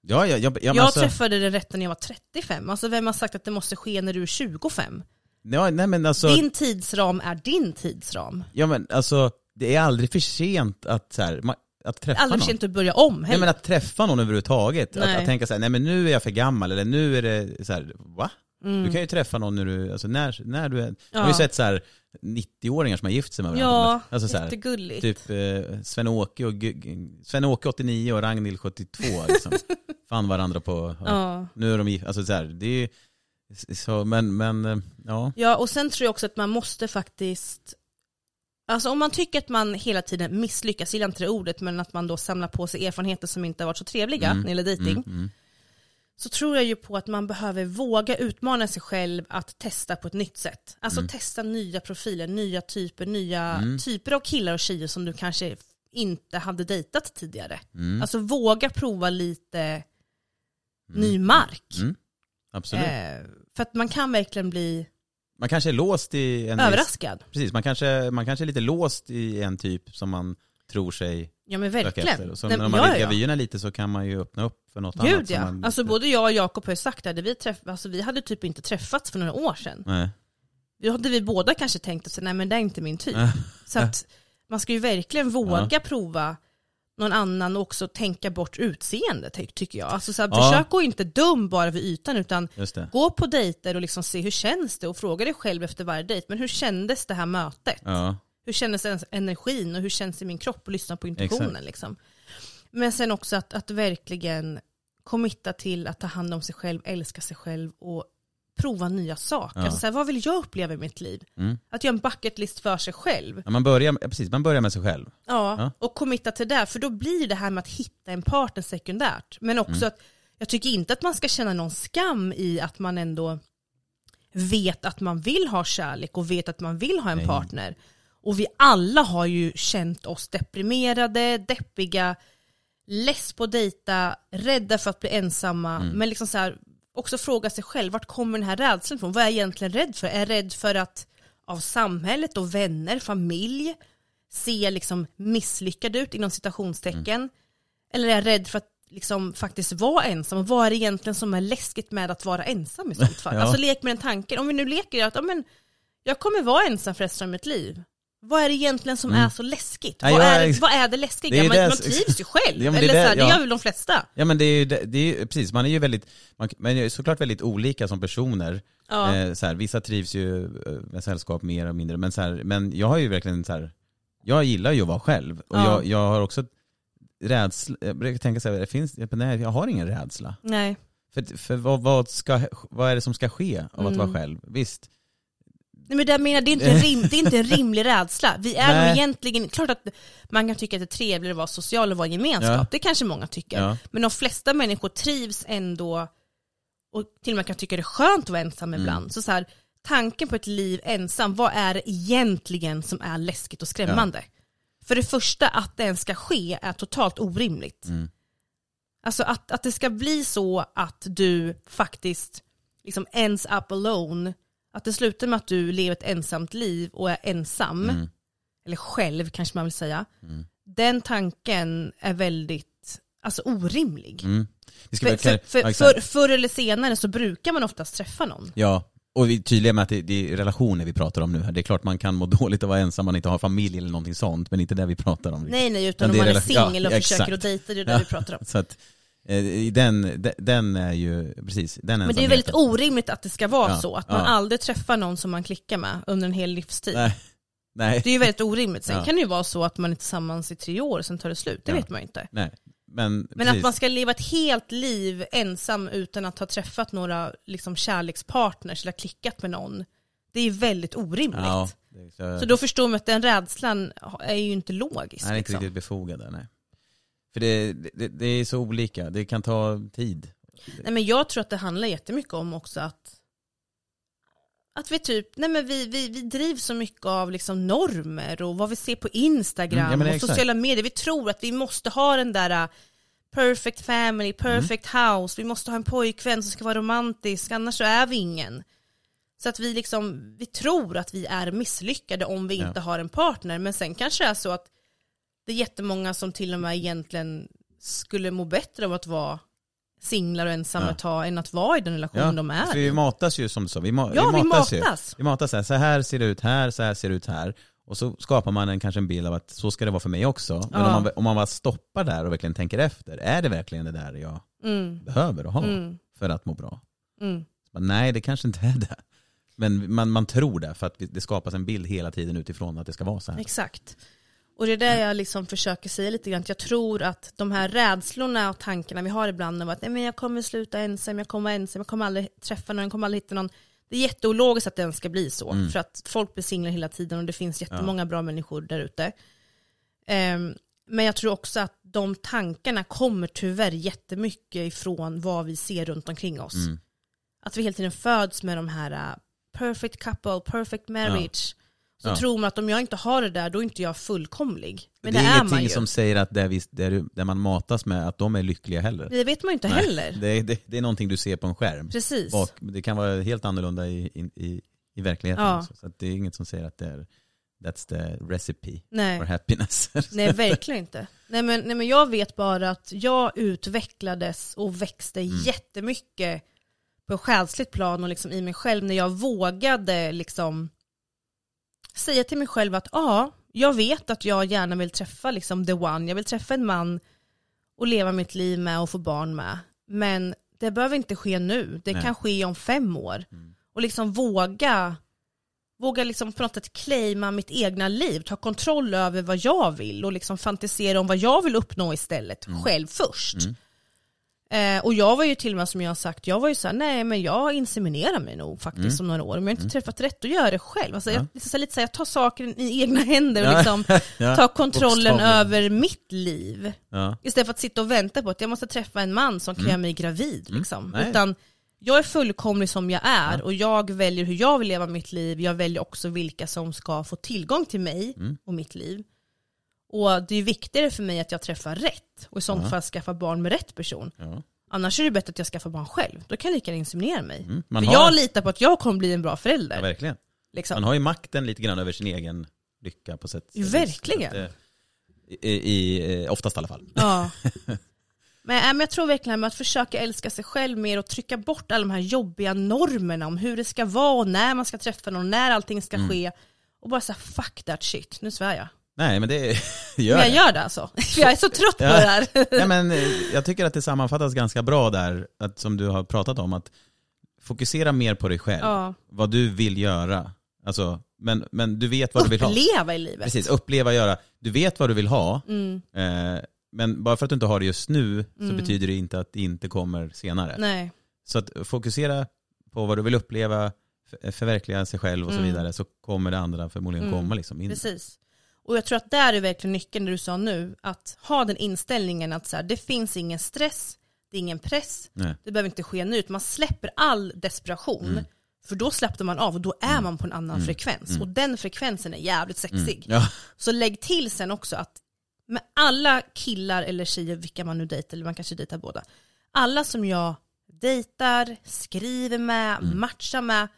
ja, ja, ja, ja, men jag alltså, träffade den rätten när jag var 35. Alltså vem har sagt att det måste ske när du är 25? Ja, nej men alltså, Din tidsram är din tidsram. ja, men alltså det är aldrig för sent att, så här, ma- att träffa Aldrig någon. för sent att börja om Nej heller. men att träffa någon överhuvudtaget. Att, Nej. att tänka så här, nej men nu är jag för gammal eller nu är det så här, va? Mm. Du kan ju träffa någon när du, alltså när, när du är, jag har ju Ja. sett så här 90-åringar som har gift sig med varandra. Ja, alltså så här, jättegulligt. typ eh, Sven-Åke och Sven-Åke 89 och Ragnhild 72 liksom. Fann varandra på, ja. Ja. nu är de gift, alltså så här, det är ju, så, men, men, eh, ja. Ja, och sen tror jag också att man måste faktiskt Alltså om man tycker att man hela tiden misslyckas, gillar inte det ordet, men att man då samlar på sig erfarenheter som inte har varit så trevliga Mm, när det gäller dejting. Mm, mm. så tror jag ju på att man behöver våga utmana sig själv att testa på ett nytt sätt. Alltså Mm. testa nya profiler, nya typer, nya typer av killar och tjejer som du kanske inte hade dejtat tidigare. Mm. Alltså våga prova lite ny mark. Mm. Absolut. Eh, för att man kan verkligen bli Man kanske är låst i en viss- överraskad. Precis, man kanske, man kanske är lite låst i en typ som man tror sig Ja men verkligen. efter. Och så Nej, när man ja, vidgar ja. vyerna lite så kan man ju öppna upp för något annat. Gud ja. Man Alltså både jag och Jakob har ju sagt det, här, vi, träff, alltså, vi hade typ inte träffats för några år sedan. Nej. Då hade vi båda kanske tänkt oss, nej men det är inte min typ. Så att man ska ju verkligen våga prova någon annan och också tänka bort utseende ty- tycker jag. Alltså så här, Ja. försök att inte dum bara vid ytan utan gå på dejter och liksom se hur känns det och fråga dig själv efter varje dejt, men hur kändes det här mötet? Ja. Hur kändes energin och hur känns det i min kropp och lyssna på intuitionen liksom. Men sen också att, att verkligen committa till att ta hand om sig själv, älska sig själv och prova nya saker. Ja. Alltså, så här, vad vill jag uppleva i mitt liv? Mm. Att göra en bucket list för sig själv. Ja, man, börjar, ja, precis, man börjar med sig själv. Ja, Ja. och committa till det, för då blir det här med att hitta en partner sekundärt. Men också Mm. att jag tycker inte att man ska känna någon skam i att man ändå vet att man vill ha kärlek och vet att man vill ha en Nej. partner. Och vi alla har ju känt oss deprimerade, deppiga, less på att dejta, rädda för att bli ensamma. Mm. Men liksom så här, också fråga sig själv, vart kommer den här rädslan ifrån? Vad är jag egentligen rädd för? Är jag rädd för att av samhället och vänner, familj, se liksom misslyckad ut inom citationstecken? Mm. Eller är jag rädd för att liksom faktiskt vara ensam? Och vad är det egentligen som är läskigt med att vara ensam i sånt fall? Ja. Alltså lek med den tanken. Om vi nu leker att ja, men, jag kommer vara ensam för resten av mitt liv. Vad är det egentligen som är så läskigt? Mm. Ja, vad, är, är- vad är det läskiga? Det är man, det- man trivs ju själv. Ja, det Eller så det- här, det ja. gör väl de flesta. Ja men det är ju, det, det är ju precis, man är ju väldigt, man, man är såklart väldigt olika som personer. Ja. Eh, så här, vissa trivs ju eh, med sällskap mer och mindre, men, så här, men jag har ju verkligen så här, jag gillar ju att vara själv. Och Ja. jag, jag har också rädsla, jag brukar tänka så här, det finns, nej jag har ingen rädsla. Nej. För, för vad, vad, ska, vad är det som ska ske av att Mm. vara själv? Visst, Nej, men det, jag menar, det, är inte en rim, det är inte en rimlig rädsla. Vi är Nej. nog egentligen, klart att man kan tycka att det är trevligare att vara social och vara i gemenskap, Ja. det kanske många tycker. Ja. Men de flesta människor trivs ändå och till och med kan tycka det är skönt att vara ensam Mm. ibland. Så, så här, tanken på ett liv ensam, vad är det egentligen som är läskigt och skrämmande? För det första, att det ens ska ske är totalt orimligt. Mm. Alltså att, att det ska bli så att du faktiskt liksom ends up alone, att det slutar med att du lever ett ensamt liv och är ensam, Mm. eller själv kanske man vill säga, Mm. den tanken är väldigt alltså, orimlig. Mm. För, för, för, exakt. för, förr eller senare så brukar man oftast träffa någon. Ja, och vi är tydliga med att det, det är relationer vi pratar om nu här. Det är klart man kan må dåligt att vara ensam, man inte har familj eller någonting sånt, men inte det vi pratar om. Nej nej, utan Men om är man är ja, singel och ja, försöker exakt. att dejta, det är det Ja. vi pratar om. Så att, Den, de- den är ju, precis, den Men det är väldigt ensamheten. orimligt att det ska vara Ja, så, att man ja. aldrig träffar någon som man klickar med under en hel livstid. Nej. Nej. Det är ju väldigt orimligt. Sen Ja. kan det ju vara så att man är tillsammans i tre år och sen tar det slut, det vet man ju inte. Nej. Men, Men att man ska leva ett helt liv ensam utan att ha träffat några liksom, kärlekspartners eller klickat med någon, det är ju väldigt orimligt. Så, Så då förstår man att den rädslan är ju inte logisk. nej, det är inte liksom. riktigt befogad nej. För det, det, det är så olika, det kan ta tid. Nej, men jag tror att det handlar jättemycket om också att att vi typ, nej men vi, vi, vi drivs så mycket av liksom normer och vad vi ser på Instagram Mm, ja, och sociala medier. Vi tror att vi måste ha den där uh, perfect family, perfect Mm. house, vi måste ha en pojkvän som ska vara romantisk, annars så är vi ingen. Så att vi liksom, vi tror att vi är misslyckade om vi Ja. inte har en partner, men sen kanske det är så att det är jättemånga som till och med egentligen skulle må bättre av att vara singlar och ensamma Ja. tag än att vara i den relation de är vi matas ju som du sa, vi, ma- Ja, vi matas ju. matas. Vi matas här, så här ser det ut här, så här ser det ut här. Och så skapar man en, kanske en bild av att så ska det vara för mig också. Men Ja. om, man, om man bara stoppar där och verkligen tänker efter, är det verkligen det där jag Mm, behöver och ha mm, för att må bra? mm. Men nej, det kanske inte är det. Men man, man tror det för att det skapas en bild hela tiden utifrån att det ska vara så här. Exakt. Och det är där jag liksom försöker säga lite grann, att jag tror att de här rädslorna och tankarna vi har ibland om att Nej, men jag kommer sluta ensam, jag kommer vara ensam, jag kommer aldrig träffa någon, jag kommer aldrig hitta någon. Det är jätteologiskt att den ska bli så, Mm. för att folk blir singlar hela tiden och det finns jättemånga bra människor där ute. Ehm, men jag tror också att de tankarna kommer tyvärr jättemycket ifrån vad vi ser runt omkring oss. Mm. Att vi hela tiden föds med de här uh, perfect couple, perfect marriage. Så Ja. tror man att om jag inte har det där, då är inte jag fullkomlig. Men det det, är, är man ingenting som säger att det, vi, det, är- det man matas med, att de är lyckliga heller. Det vet man ju inte Nej, heller. Det, det, det är någonting du ser på en skärm. Precis. Bak, det kan vara helt annorlunda i, i, i, verkligheten. Ja. också. Så det är inget som säger att det är that's the recipe Nej. for happiness. Nej, verkligen inte. Nej men, nej men jag vet bara att jag utvecklades och växte Mm. jättemycket på själsligt plan och liksom i mig själv när jag vågade liksom säga till mig själv att ja, jag vet att jag gärna vill träffa liksom the one, jag vill träffa en man och leva mitt liv med och få barn med. Men det behöver inte ske nu, det Nej. kan ske om fem år. Och liksom våga våga liksom på något sätt claima mitt egna liv, ta kontroll över vad jag vill och liksom fantisera om vad jag vill uppnå istället, själv först. Eh, och jag var ju till och med som jag har sagt, jag var ju såhär, nej men jag inseminerar mig nog faktiskt om några år. Om jag inte träffat rätt, då gör jag det själv. Alltså, jag, liksom, lite så jag tar saker i egna händer och Ja. liksom Ja, tar kontrollen över mitt liv. Ja. Istället för att sitta och vänta på att jag måste träffa en man som kan göra mig gravid. Liksom. Mm. Utan jag är fullkomlig som jag är och jag väljer hur jag vill leva mitt liv. Jag väljer också vilka som ska få tillgång till mig Mm. och mitt liv. Och det är viktigare för mig att jag träffar rätt och i så fall skaffa barn med rätt person. Ja. Annars är det bättre att jag skaffar barn själv. Då kan jag lika gärna inseminera mig. Mm. För har- jag litar på att jag kommer bli en bra förälder. Ja, verkligen. liksom. Man har ju makten lite grann över sin egen lycka på sätt. Verkligen. att, eh, I, i, eh, oftast i alla fall. Ja. Men, äh, men jag tror verkligen att försöka älska sig själv mer och trycka bort alla de här jobbiga normerna om hur det ska vara och när man ska träffa någon, när allting ska Mm. ske. Och bara säga fuck that shit, nu svär jag. Nej men det gör Men jag det. gör det alltså. Jag är så trött på Ja. det här. Nej, men eh, jag tycker att det sammanfattas ganska bra där, att, som du har pratat om, att fokusera mer på dig själv. Ja. Vad du vill göra. Alltså, men, men du vet vad du vill ha. Uppleva i livet. Precis, uppleva, göra. Du vet vad du vill ha, Mm. eh, men bara för att du inte har det just nu så Mm. betyder det inte att det inte kommer senare. Nej. Så att fokusera på vad du vill uppleva, förverkliga sig själv och så Mm. vidare, så kommer det andra förmodligen Mm. komma. Liksom in. Precis. Och jag tror att där är verkligen nyckeln det du sa nu, att ha den inställningen att så här, det finns ingen stress, det är ingen press, Nej. det behöver inte ske nu, utan man släpper all desperation. Mm. För då släppte man av och då är man på en annan Mm. frekvens. Mm. Och den frekvensen är jävligt sexig. Ja. Så lägg till sen också att med alla killar eller tjejer, vilka man nu dejtar, eller man kanske dejtar båda. Alla som jag dejtar, skriver med, Mm. matchar med,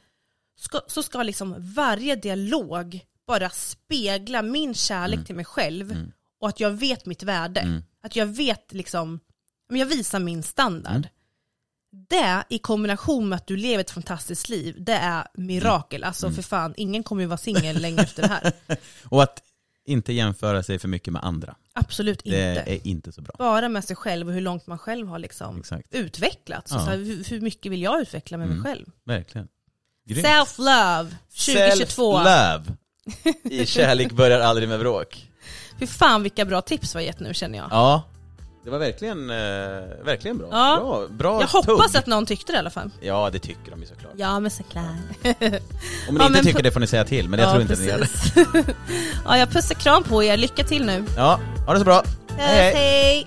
ska, så ska liksom varje dialog bara spegla min kärlek till mig själv Mm. och att jag vet mitt värde. Mm. Att jag vet liksom, jag visar min standard. Mm. Det i kombination med att du lever ett fantastiskt liv, det är mirakel. Mm. Alltså för fan, ingen kommer ju vara singel länge efter det här. Och att inte jämföra sig för mycket med andra. Absolut Det inte. är inte så bra. Bara med sig själv och hur långt man själv har liksom Exakt. utvecklats. Ja. Så här, hur, hur mycket vill jag utveckla med Mm. mig själv? Verkligen. Self-love 2022. Self-love. I kärlek börjar aldrig med bråk. Fy fan vilka bra tips vi har gett nu känner jag. Ja. Det var verkligen, eh, verkligen bra. Ja. Bra, bra jag hoppas tugg. att någon tyckte det i alla fall. Ja, det tycker de ju såklart. Ja men såklart. Om ni Ja, inte tycker det får ni säga till, men jag ja, tror inte ni gör det. precis. ja, jag pussar kram på er. Lycka till nu. Ja, ha det så bra. Hej, hej. hej.